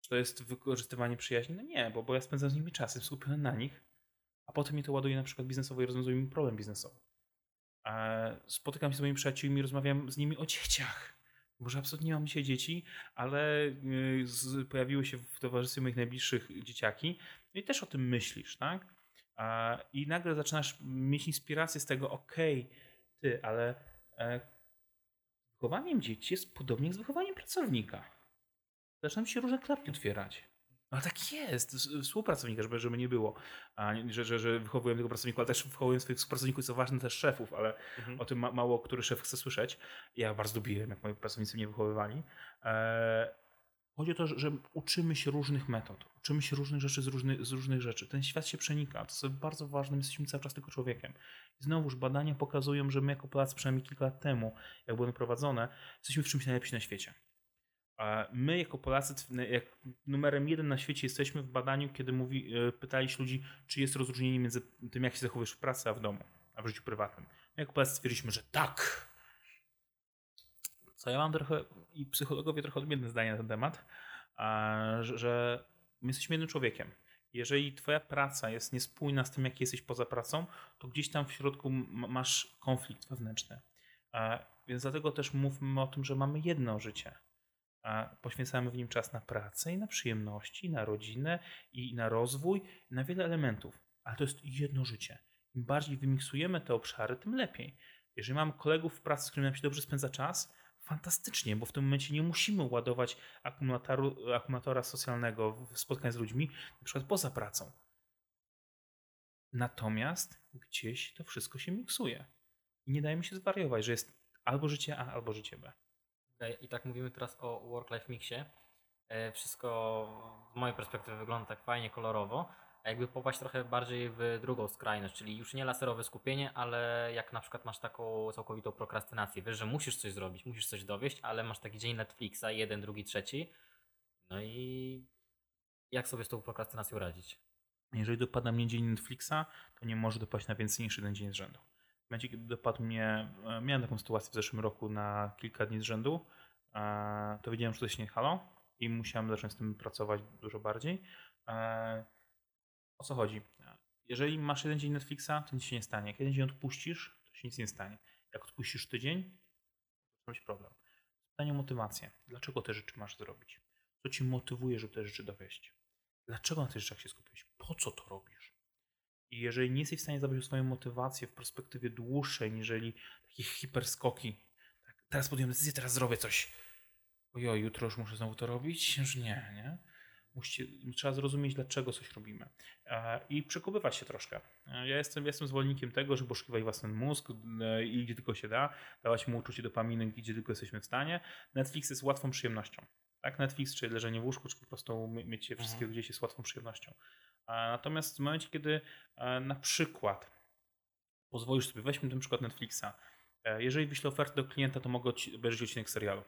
Czy to jest wykorzystywanie przyjaźni? No nie, bo, bo ja spędzam z nimi czas, jestem skupiony na nich, a potem mi to ładuje na przykład biznesowo i rozwiązuje mi problem biznesowy. Spotykam się z moimi przyjaciółmi, rozmawiam z nimi o dzieciach. Może absolutnie nie mam dzisiaj dzieci, ale y, pojawiły się w towarzystwie moich najbliższych dzieciaki i też o tym myślisz, tak? I nagle zaczynasz mieć inspirację z tego, okej, okay, ty, ale e, wychowaniem dzieci jest podobnie jak z wychowaniem pracownika. Zaczynam się różne klapki otwierać. Ale tak jest, współpracownika, żeby, żeby nie było, a że, że, że wychowuję tylko pracowników, ale też wychowuję swoich współpracowników, co ważne też szefów, ale mhm. o tym ma, mało który szef chce słyszeć. Ja bardzo lubiłem, jak moi pracownicy mnie wychowywali. E, chodzi o to, że, że, uczymy się różnych metod, uczymy się różnych rzeczy z, różny, z różnych rzeczy. Ten świat się przenika, to jest bardzo ważne, my jesteśmy cały czas tylko człowiekiem. I znowuż badania pokazują, że my jako Polacy przynajmniej kilka lat temu, jak były prowadzone, jesteśmy w czymś najlepsi na świecie. My jako Polacy jak numerem jeden na świecie jesteśmy w badaniu, kiedy mówi, e, pytaliśmy ludzi, czy jest rozróżnienie między tym, jak się zachowujesz w pracy, a w domu, a w życiu prywatnym. My jako Polacy stwierdziliśmy, że tak. Co ja mam trochę, i psychologowie trochę odmienne zdanie na ten temat, że, my jesteśmy jednym człowiekiem. Jeżeli twoja praca jest niespójna z tym, jak jesteś poza pracą, to gdzieś tam w środku masz konflikt wewnętrzny. Więc dlatego też mówmy o tym, że mamy jedno życie a poświęcamy w nim czas na pracę i na przyjemności, na rodzinę i na rozwój, na wiele elementów. Ale to jest jedno życie. Im bardziej wymiksujemy te obszary, tym lepiej. Jeżeli mam kolegów w pracy, z którymi nam się dobrze spędza czas, fantastycznie, bo w tym momencie nie musimy ładować akumulatora socjalnego w spotkaniu z ludźmi, na przykład poza pracą. Natomiast gdzieś to wszystko się miksuje. I nie dajemy się zwariować, że jest albo życie A, albo życie B. I tak mówimy teraz o work-life mixie. E, wszystko z mojej perspektywy wygląda tak fajnie, kolorowo. A jakby popaść trochę bardziej w drugą skrajność, czyli już nie laserowe skupienie, ale jak na przykład masz taką całkowitą prokrastynację. Wiesz, że musisz coś zrobić, musisz coś dowieść, ale masz taki dzień Netflixa, jeden, drugi, trzeci. No i jak sobie z tą prokrastynacją radzić? Jeżeli dopada mnie dzień Netflixa, to nie może dopaść na więcej niż jeden dzień z rzędu. Kiedy dopadł mnie, e, miałem taką sytuację w zeszłym roku na kilka dni z rzędu, e, to wiedziałem, że coś nie halo i musiałem zacząć z tym pracować dużo bardziej. E, o co chodzi? Jeżeli masz jeden dzień Netflixa, to nic się nie stanie. Jak jeden dzień odpuścisz, to się nic nie stanie. Jak odpuścisz tydzień, to być problem. Pytanie o motywację. Dlaczego te rzeczy masz zrobić? Co ci motywuje, żeby te rzeczy dowieść? Dlaczego na tych rzeczach się skupiłeś? Po co to robisz? I jeżeli nie jesteś w stanie zabrać swoją motywację w perspektywie dłuższej, niżeli takie hiperskoki, tak, teraz podjąłem decyzję, teraz zrobię coś. Ojoj, jutro już muszę znowu to robić? Już nie, nie? Musicie, trzeba zrozumieć, dlaczego coś robimy. E, I przekopywać się troszkę. E, ja jestem, jestem zwolennikiem tego, żeby oszukiwać własny mózg e, i gdzie tylko się da, dawać mu uczucie dopaminy, gdzie tylko jesteśmy w stanie. Netflix jest łatwą przyjemnością. Tak, Netflix, czy leżenie w łóżku, czy po prostu mieć mhm. wszystkiego gdzieś jest łatwą przyjemnością. Natomiast w momencie, kiedy na przykład pozwolisz sobie, weźmy ten przykład Netflixa, jeżeli wyślę ofertę do klienta, to mogę obejrzeć odcinek serialu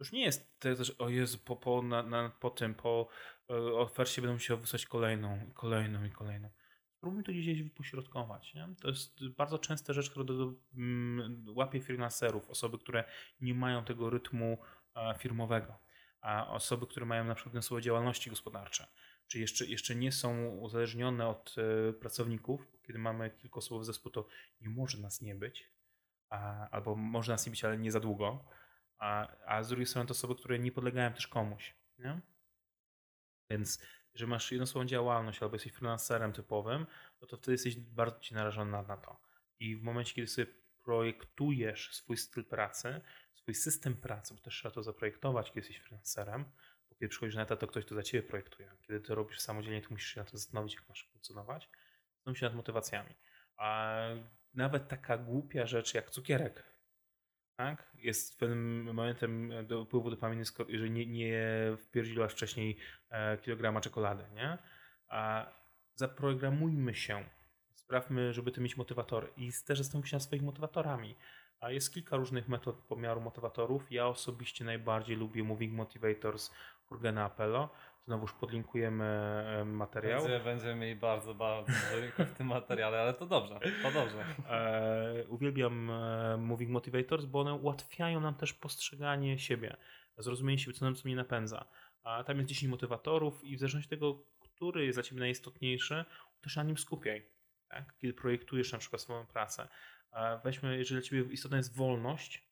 już nie jest to, że o Jezu, po, po, na, na, po tym, po e, ofercie będę musiał wysłać kolejną, kolejną i kolejną. Spróbujmy to gdzieś wypośrodkować. Nie? To jest bardzo częsta rzecz, która do, do, mm, łapie freelancerów, osoby, które nie mają tego rytmu e, firmowego, a osoby, które mają na przykład swoje działalności gospodarcze, czy jeszcze, jeszcze nie są uzależnione od e, pracowników. Kiedy mamy kilkuosobowy zespół, to nie może nas nie być, a, albo może nas nie być, ale nie za długo a, a z drugiej strony to osoby, które nie podlegają też komuś. Nie? Więc jeżeli masz jedną działalność albo jesteś freelancerem typowym, no to wtedy jesteś bardzo ci narażony na, na to. I w momencie, kiedy sobie projektujesz swój styl pracy, twój system pracy, bo też trzeba to zaprojektować, kiedy jesteś freelancerem, kiedy przychodzisz na etat, to ktoś to za ciebie projektuje. Kiedy to robisz samodzielnie, to musisz się na to zastanowić, jak masz funkcjonować. Zastanów się nad motywacjami. A nawet taka głupia rzecz jak cukierek, tak? Jest pewnym momentem do upływu dopaminy, jeżeli nie, nie wpierdziłaś wcześniej e, kilograma czekolady, nie? A zaprogramujmy się, sprawmy, żeby ty mieć motywatory i też zastanów się nad swoimi motywatorami. A jest kilka różnych metod pomiaru motywatorów. Ja osobiście najbardziej lubię Moving Motivators Jurgena Apello. Znowuż podlinkujemy e, materiał. Będzie, będziemy mieli bardzo, bardzo dużo w tym materiale, ale to dobrze, to dobrze. E, uwielbiam e, Moving Motivators, bo one ułatwiają nam też postrzeganie siebie, zrozumienie siebie, co nam co mnie napędza. A tam jest 10 motywatorów i w zależności od tego, który jest dla Ciebie najistotniejszy, też na nim skupiaj. Tak? Kiedy projektujesz na przykład swoją pracę. Weźmy, jeżeli dla Ciebie istotna jest wolność,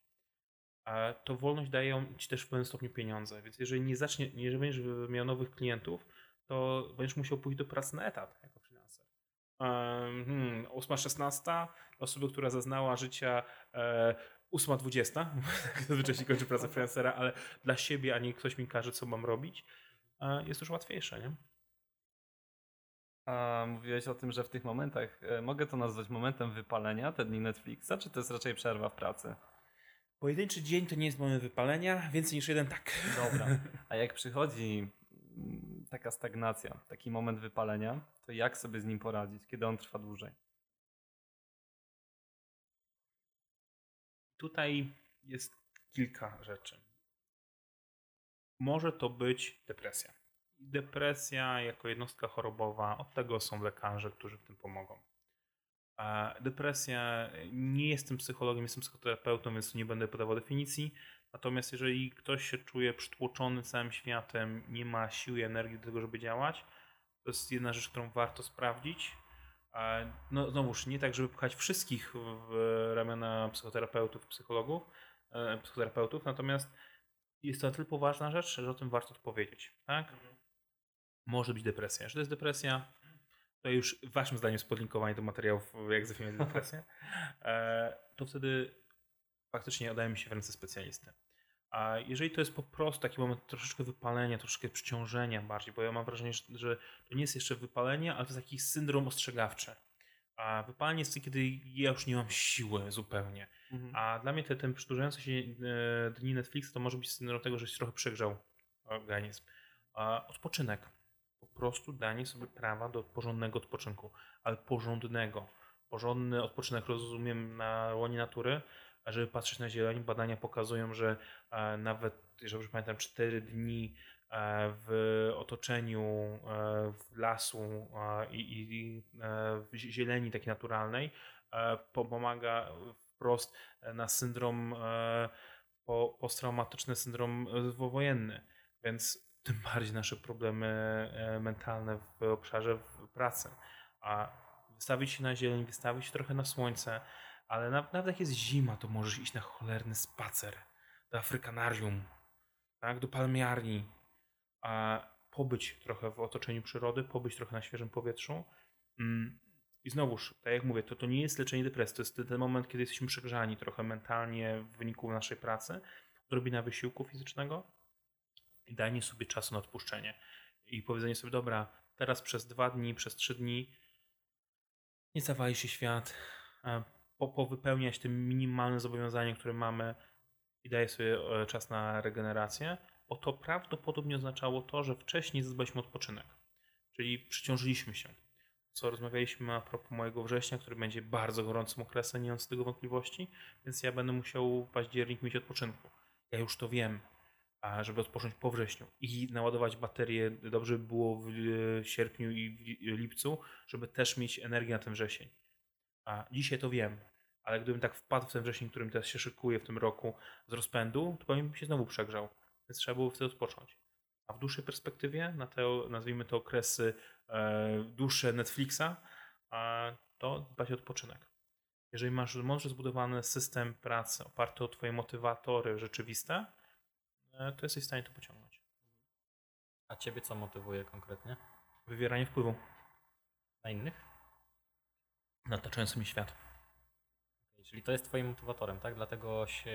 to wolność daje Ci też w pewnym stopniu pieniądze. Więc jeżeli nie zacznie, jeżeli będziesz miał nowych klientów, to będziesz musiał pójść do pracy na etat jako freelancer. Hmm, 8-16, osoby, która zaznała życia e, 8-20, tak zazwyczaj się kończy praca freelancera, ale dla siebie, a nie ktoś mi każe, co mam robić, e, jest już łatwiejsze, nie? A mówiłeś o tym, że w tych momentach, e, mogę to nazwać momentem wypalenia, te dni Netflixa, czy to jest raczej przerwa w pracy? Pojedynczy dzień to nie jest moment wypalenia, więcej niż jeden tak. Dobra. A jak przychodzi mm, taka stagnacja, taki moment wypalenia, to jak sobie z nim poradzić, kiedy on trwa dłużej? Tutaj jest kilka rzeczy. Może to być depresja. Depresja jako jednostka chorobowa, od tego są lekarze, którzy w tym pomogą. Depresja, nie jestem psychologiem, jestem psychoterapeutą, więc nie będę podawał definicji. Natomiast jeżeli ktoś się czuje przytłoczony całym światem, nie ma siły i energii do tego, żeby działać, to jest jedna rzecz, którą warto sprawdzić. No znowuż, nie tak, żeby pchać wszystkich w ramiona psychoterapeutów, psychologów, e, psychoterapeutów, natomiast jest to na tyle poważna rzecz, że o tym warto powiedzieć. Tak? Mhm. Może być depresja. Jeżeli to jest depresja, to już waszym zdaniem jest podlinkowanie do materiałów, jak zdefiniować depresję, e, to wtedy faktycznie oddajemy się w ręce specjalisty. A jeżeli to jest po prostu taki moment troszeczkę wypalenia, troszeczkę przyciążenia bardziej, bo ja mam wrażenie, że, to nie jest jeszcze wypalenie, ale to jest taki syndrom ostrzegawczy. A wypalenie jest kiedy ja już nie mam siły zupełnie. Mhm. A dla mnie te, ten przedłużający się e, dni Netflixa to może być syndrom tego, że się trochę przegrzał organizm. A odpoczynek po prostu danie sobie prawa do porządnego odpoczynku, ale porządnego. Porządny odpoczynek rozumiem na łonie natury, a żeby patrzeć na zieleń, badania pokazują, że e, nawet, jeżeli pamiętam, 4 dni e, w otoczeniu e, w lasu i, i w zieleni takiej naturalnej pomaga wprost na syndrom posttraumatyczny, syndrom wojenny. Więc tym bardziej nasze problemy e, mentalne w obszarze pracy. A wystawić się na zieleń, wystawić się trochę na słońce, ale nawet jak jest zima, to możesz iść na cholerny spacer. Do Afrykanarium, tak, do palmiarni, a pobyć trochę w otoczeniu przyrody, pobyć trochę na świeżym powietrzu. Mm, I znowuż, tak jak mówię, to, to nie jest leczenie depresji, to jest ten moment, kiedy jesteśmy przegrzani trochę mentalnie w wyniku naszej pracy, odrobina wysiłku fizycznego, i danie sobie czasu na odpuszczenie. I powiedzenie sobie, dobra, teraz przez dwa dni, przez trzy dni nie zawali się świat, po, powypełniać te minimalne zobowiązania, które mamy i daję sobie e, czas na regenerację, bo to prawdopodobnie oznaczało to, że wcześniej zadbaliśmy odpoczynek, czyli przyciążyliśmy się. Co rozmawialiśmy a propos mojego września, który będzie bardzo gorącym okresem, nie mam z tego wątpliwości, więc ja będę musiał w październik mieć odpoczynku. Ja już to wiem, żeby odpocząć po wrześniu i naładować baterię, dobrze by było w e, sierpniu i w lipcu, żeby też mieć energię na ten wrzesień. A dzisiaj to wiem, ale gdybym tak wpadł w ten wrzesień, którym teraz się szykuje w tym roku z rozpędu, to pewnie bym się znowu przegrzał. Więc trzeba było wtedy odpocząć. A w dłuższej perspektywie, na te, nazwijmy to okresy e, dłuższe Netflixa, a to dbać o odpoczynek. Jeżeli masz mądrze zbudowany system pracy oparty o Twoje motywatory rzeczywiste, to jesteś w stanie to pociągnąć. A ciebie co motywuje konkretnie? Wywieranie wpływu Na innych? na otaczający mi świat. Czyli to jest twoim motywatorem, tak? Dlatego się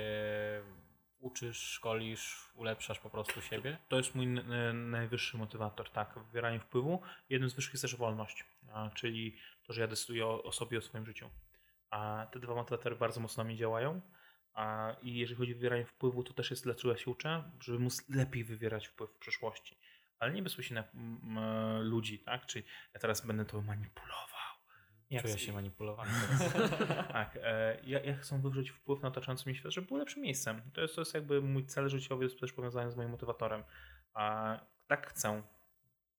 uczysz, szkolisz, ulepszasz po prostu siebie? To jest mój n- najwyższy motywator, tak, wywieranie wpływu. Jednym z wyższych jest też wolność, a, czyli to, że ja decyduję o, o sobie, o swoim życiu. A te dwa motywatory bardzo mocno na mnie działają. A, I jeżeli chodzi o wywieranie wpływu, to też jest dlaczego ja się uczę, żeby móc lepiej wywierać wpływ w przyszłości. Ale nie bezpośrednio na ludzi, tak? Czyli ja teraz będę to manipulował. Jak Czuję z- się manipulowany. tak, e, ja, ja chcę wywrzeć wpływ na otaczający mnie świat, żeby był lepszym miejscem. To jest, to jest jakby mój cel życiowy, jest też powiązany z moim motywatorem. A tak chcę,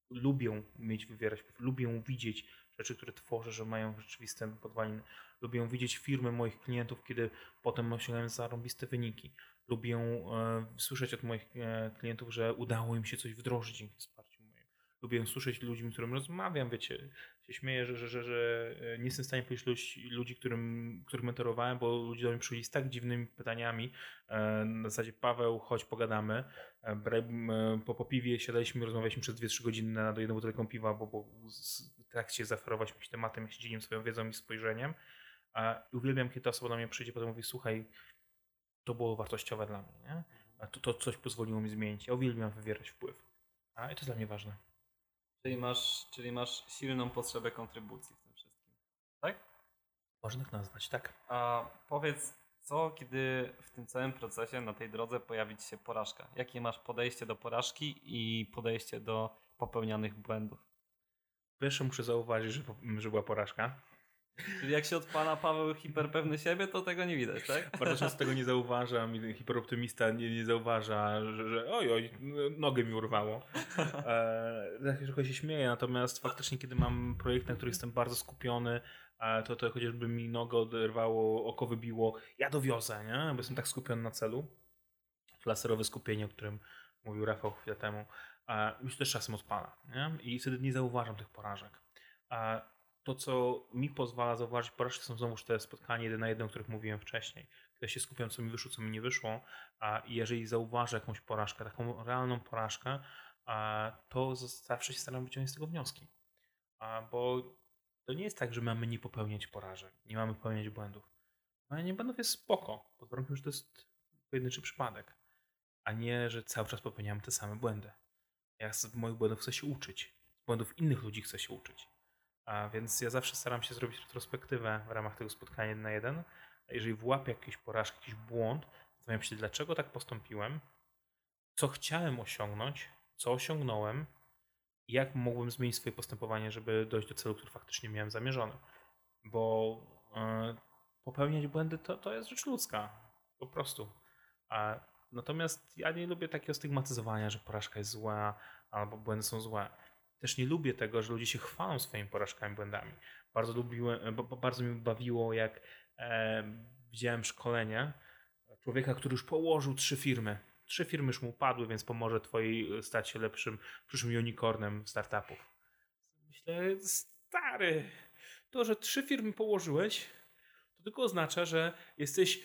lubię mieć wywierać wpływ, lubię widzieć rzeczy, które tworzę, że mają rzeczywiste podwaliny. Lubię widzieć firmy moich klientów, kiedy potem osiągają zarąbiste wyniki. Lubię e, słyszeć od moich e, klientów, że udało im się coś wdrożyć dzięki. Lubię słyszeć ludzi, z którym rozmawiam, wiecie, się śmieję, że, że, że, że e, nie jestem w stanie powiedzieć ludzi, którym, których mentorowałem, bo ludzie do mnie przyszli z tak dziwnymi pytaniami. E, Na zasadzie Paweł, chodź pogadamy. E, Po, po piwie siadaliśmy, rozmawialiśmy przez 2-3 godziny na jedną butelką piwa, bo, bo w trakcie zaferowaliśmy się tematem, ja się dzieliłem swoją wiedzą i spojrzeniem. I uwielbiam, kiedy ta osoba do mnie przyjdzie, potem mówi, słuchaj, to było wartościowe dla mnie, nie? To, to coś pozwoliło mi zmienić. Ja uwielbiam wywierać wpływ. A i to jest dla mnie ważne. Czyli masz, czyli masz silną potrzebę kontrybucji w tym wszystkim. Tak? Można tak nazwać, tak. A powiedz, co kiedy w tym całym procesie, na tej drodze pojawi ci się porażka? Jakie masz podejście do porażki i podejście do popełnianych błędów? Pierwsze muszę zauważyć, że, że była porażka. Czyli jak się od pana Paweł hiperpewny siebie, to tego nie widać, tak? Bardzo często tego nie zauważam i hiperoptymista nie, nie zauważa, że, że oj, oj, nogę mi urwało. E, trochę się śmieję, natomiast faktycznie, kiedy mam projekt, na który jestem bardzo skupiony, e, to, to chociażby mi nogę oderwało, oko wybiło, ja dowiozę, nie? bo jestem tak skupiony na celu. Laserowe skupienie, o którym mówił Rafał chwilę temu, e, już też czasem odpala. Nie? I wtedy nie zauważam tych porażek. E, to, co mi pozwala zauważyć porażki, są znowuż te spotkania jeden na jeden, o których mówiłem wcześniej. Kiedy się skupiam, co mi wyszło, co mi nie wyszło, a jeżeli zauważę jakąś porażkę, taką realną porażkę, to zawsze się staram wyciągnąć z tego wnioski. Bo to nie jest tak, że mamy nie popełniać porażek, nie mamy popełniać błędów. Popełnianie błędów jest spoko, pod warunkiem, że to jest pojedynczy przypadek, a nie, że cały czas popełniamy te same błędy. Ja z moich błędów chcę się uczyć, z błędów innych ludzi chcę się uczyć. A więc ja zawsze staram się zrobić retrospektywę w ramach tego spotkania jeden na jeden. A jeżeli włapię jakieś porażki, jakiś błąd, zastanawiam się, dlaczego tak postąpiłem, co chciałem osiągnąć, co osiągnąłem jak mogłem zmienić swoje postępowanie, żeby dojść do celu, który faktycznie miałem zamierzony. Bo e, popełniać błędy to, to jest rzecz ludzka. Po prostu. A, natomiast ja nie lubię takiego stygmatyzowania, że porażka jest zła albo błędy są złe. Też nie lubię tego, że ludzie się chwalą swoimi porażkami, błędami. Bardzo, lubiłem, bo bardzo mi bawiło, jak e, widziałem szkolenie człowieka, który już położył trzy firmy. Trzy firmy już mu upadły, więc pomoże twojej e, stać się lepszym przyszłym unicornem startupów. Myślę, stary, to, że trzy firmy położyłeś, to tylko oznacza, że jesteś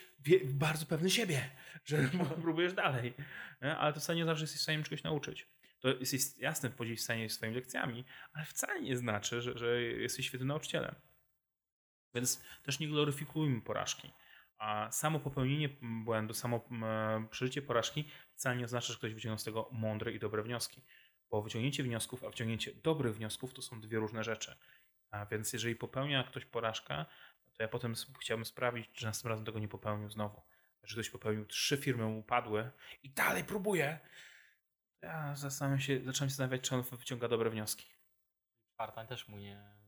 bardzo pewny siebie, że próbujesz dalej. Ale to wcale nie znaczy, że jesteś w stanie czegoś nauczyć. To jesteś jasne podzielić w stanie swoimi lekcjami, ale wcale nie znaczy, że, że jesteś świetnym nauczycielem. Więc też nie gloryfikujmy porażki. A samo popełnienie błędu, samo przeżycie porażki wcale nie oznacza, że ktoś wyciągnął z tego mądre i dobre wnioski. Bo wyciągnięcie wniosków, a wyciągnięcie dobrych wniosków to są dwie różne rzeczy. A więc jeżeli popełnia ktoś porażkę, to ja potem chciałbym sprawdzić, czy następnym razem tego nie popełnił znowu. Że ktoś popełnił, trzy firmy mu upadły i dalej próbuje. Ja zastanawiam się, zacząłem się zastanawiać, czy on wyciąga dobre wnioski. Czwarta też mu nie...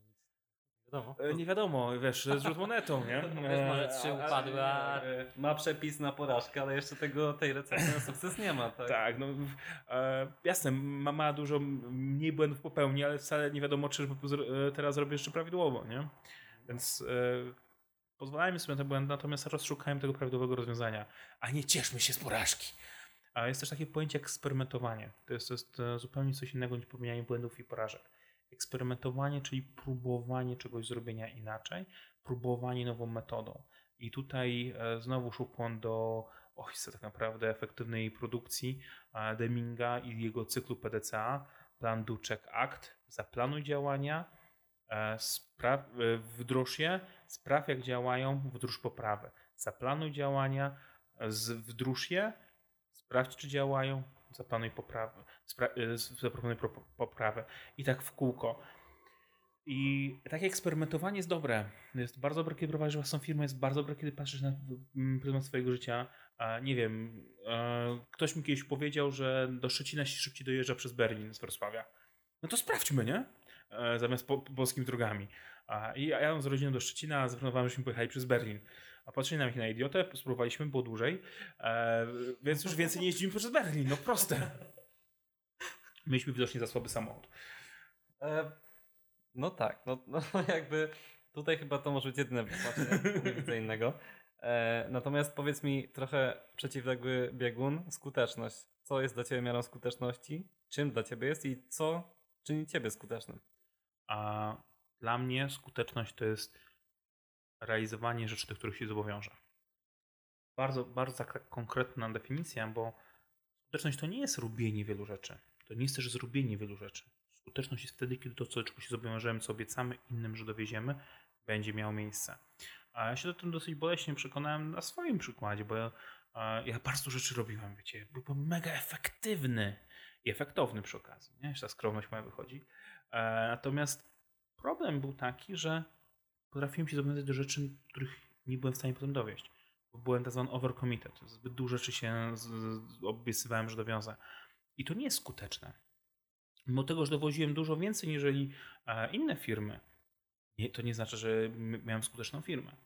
Wiadomo. E, Nie wiadomo, wiesz, to jest rzut monetą, nie? Wiesz, może trzy E, upadły, a- e, Ma przepis na porażkę, ale jeszcze tego, tej recepty na sukces nie ma, tak? Tak, no e, jasne, ma, ma dużo mniej błędów popełni, ale wcale nie wiadomo, czy teraz robię jeszcze prawidłowo, nie? Więc e, pozwalajmy sobie na te błędy, natomiast cały czas szukajmy tego prawidłowego rozwiązania, a nie cieszmy się z porażki. A jest też takie pojęcie eksperymentowanie. To jest, to jest zupełnie coś innego niż popełnianie błędów i porażek. Eksperymentowanie, czyli próbowanie czegoś zrobienia inaczej, próbowanie nową metodą. I tutaj e, znowu ukłon do oj, co tak naprawdę efektywnej produkcji e, Deminga i jego cyklu PDCA, Plan, Do, Check, Act. Zaplanuj działania, e, spraw, wdróż je, spraw jak działają, wdróż poprawy. Zaplanuj działania, wdróż je, sprawdź, czy działają, zaplanuj poprawę, y, zaproponuj pro- poprawę. I tak w kółko. I takie eksperymentowanie jest dobre. Jest bardzo dobre, kiedy prowadzisz własną firmę, jest bardzo dobre, kiedy patrzysz na mm, pryzmat swojego życia. Nie wiem, e, ktoś mi kiedyś powiedział, że do Szczecina się szybciej dojeżdża przez Berlin z Wrocławia. No to sprawdźmy, nie? E, Zamiast po, polskimi drogami. I ja jadąc z rodziną do Szczecina, zaplanowałem, żeśmy pojechali przez Berlin. A patrzyli na mnie na idiotę, spróbowaliśmy, było dłużej, e, więc już więcej nie jeździmy przez Berlin, no proste. Mieliśmy widocznie za słaby samochód. E, no tak, no, no jakby tutaj chyba to może być jedyne wytłumaczenie, nie widzę innego. Natomiast powiedz mi trochę przeciwległy biegun, skuteczność. Co jest dla Ciebie miarą skuteczności? Czym dla Ciebie jest i co czyni Ciebie skutecznym? A dla mnie skuteczność to jest realizowanie rzeczy, do których się zobowiążę. Bardzo, bardzo konkretna definicja, bo skuteczność to nie jest robienie wielu rzeczy. To nie jest też zrobienie wielu rzeczy. Skuteczność jest wtedy, kiedy to, co, czego się zobowiążemy, co obiecamy innym, że dowieziemy, będzie miało miejsce. A ja się do tym dosyć boleśnie przekonałem na swoim przykładzie, bo ja, ja bardzo rzeczy robiłem, wiecie. Byłem mega efektywny i efektowny przy okazji. Nie? Jeszcze ta skromność moja wychodzi. E, Natomiast problem był taki, że potrafiłem się zobowiązać do rzeczy, których nie byłem w stanie potem dowieść. Bo byłem tak zwany overcommitted. Zbyt dużo rzeczy się z- z- obiecywałem, że dowiązę. I to nie jest skuteczne. Mimo tego, że dowoziłem dużo więcej niżeli e, inne firmy, nie, to nie znaczy, że miałem skuteczną firmę.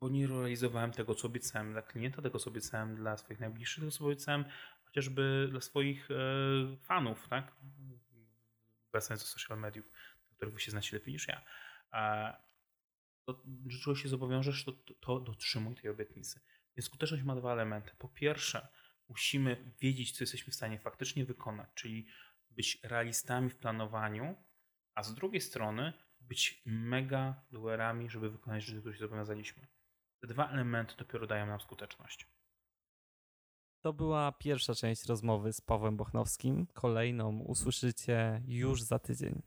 Bo nie realizowałem tego, co obiecałem dla klienta, tego, co obiecałem dla swoich najbliższych, tego, co obiecałem chociażby dla swoich e, fanów, tak? Wracając do social mediów, na których wy się znacie lepiej niż ja. To, że się zobowiążesz, to, to, to dotrzymuj tej obietnicy. Więc skuteczność ma dwa elementy. Po pierwsze, musimy wiedzieć, co jesteśmy w stanie faktycznie wykonać, czyli być realistami w planowaniu, a z drugiej strony być mega doerami, żeby wykonać rzeczy, których się zobowiązaliśmy. Te dwa elementy dopiero dają nam skuteczność. To była pierwsza część rozmowy z Pawłem Bochnowskim. Kolejną usłyszycie już za tydzień.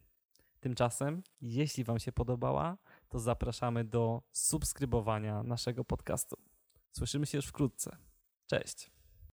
Tymczasem, jeśli Wam się podobała, to zapraszamy do subskrybowania naszego podcastu. Słyszymy się już wkrótce. Cześć.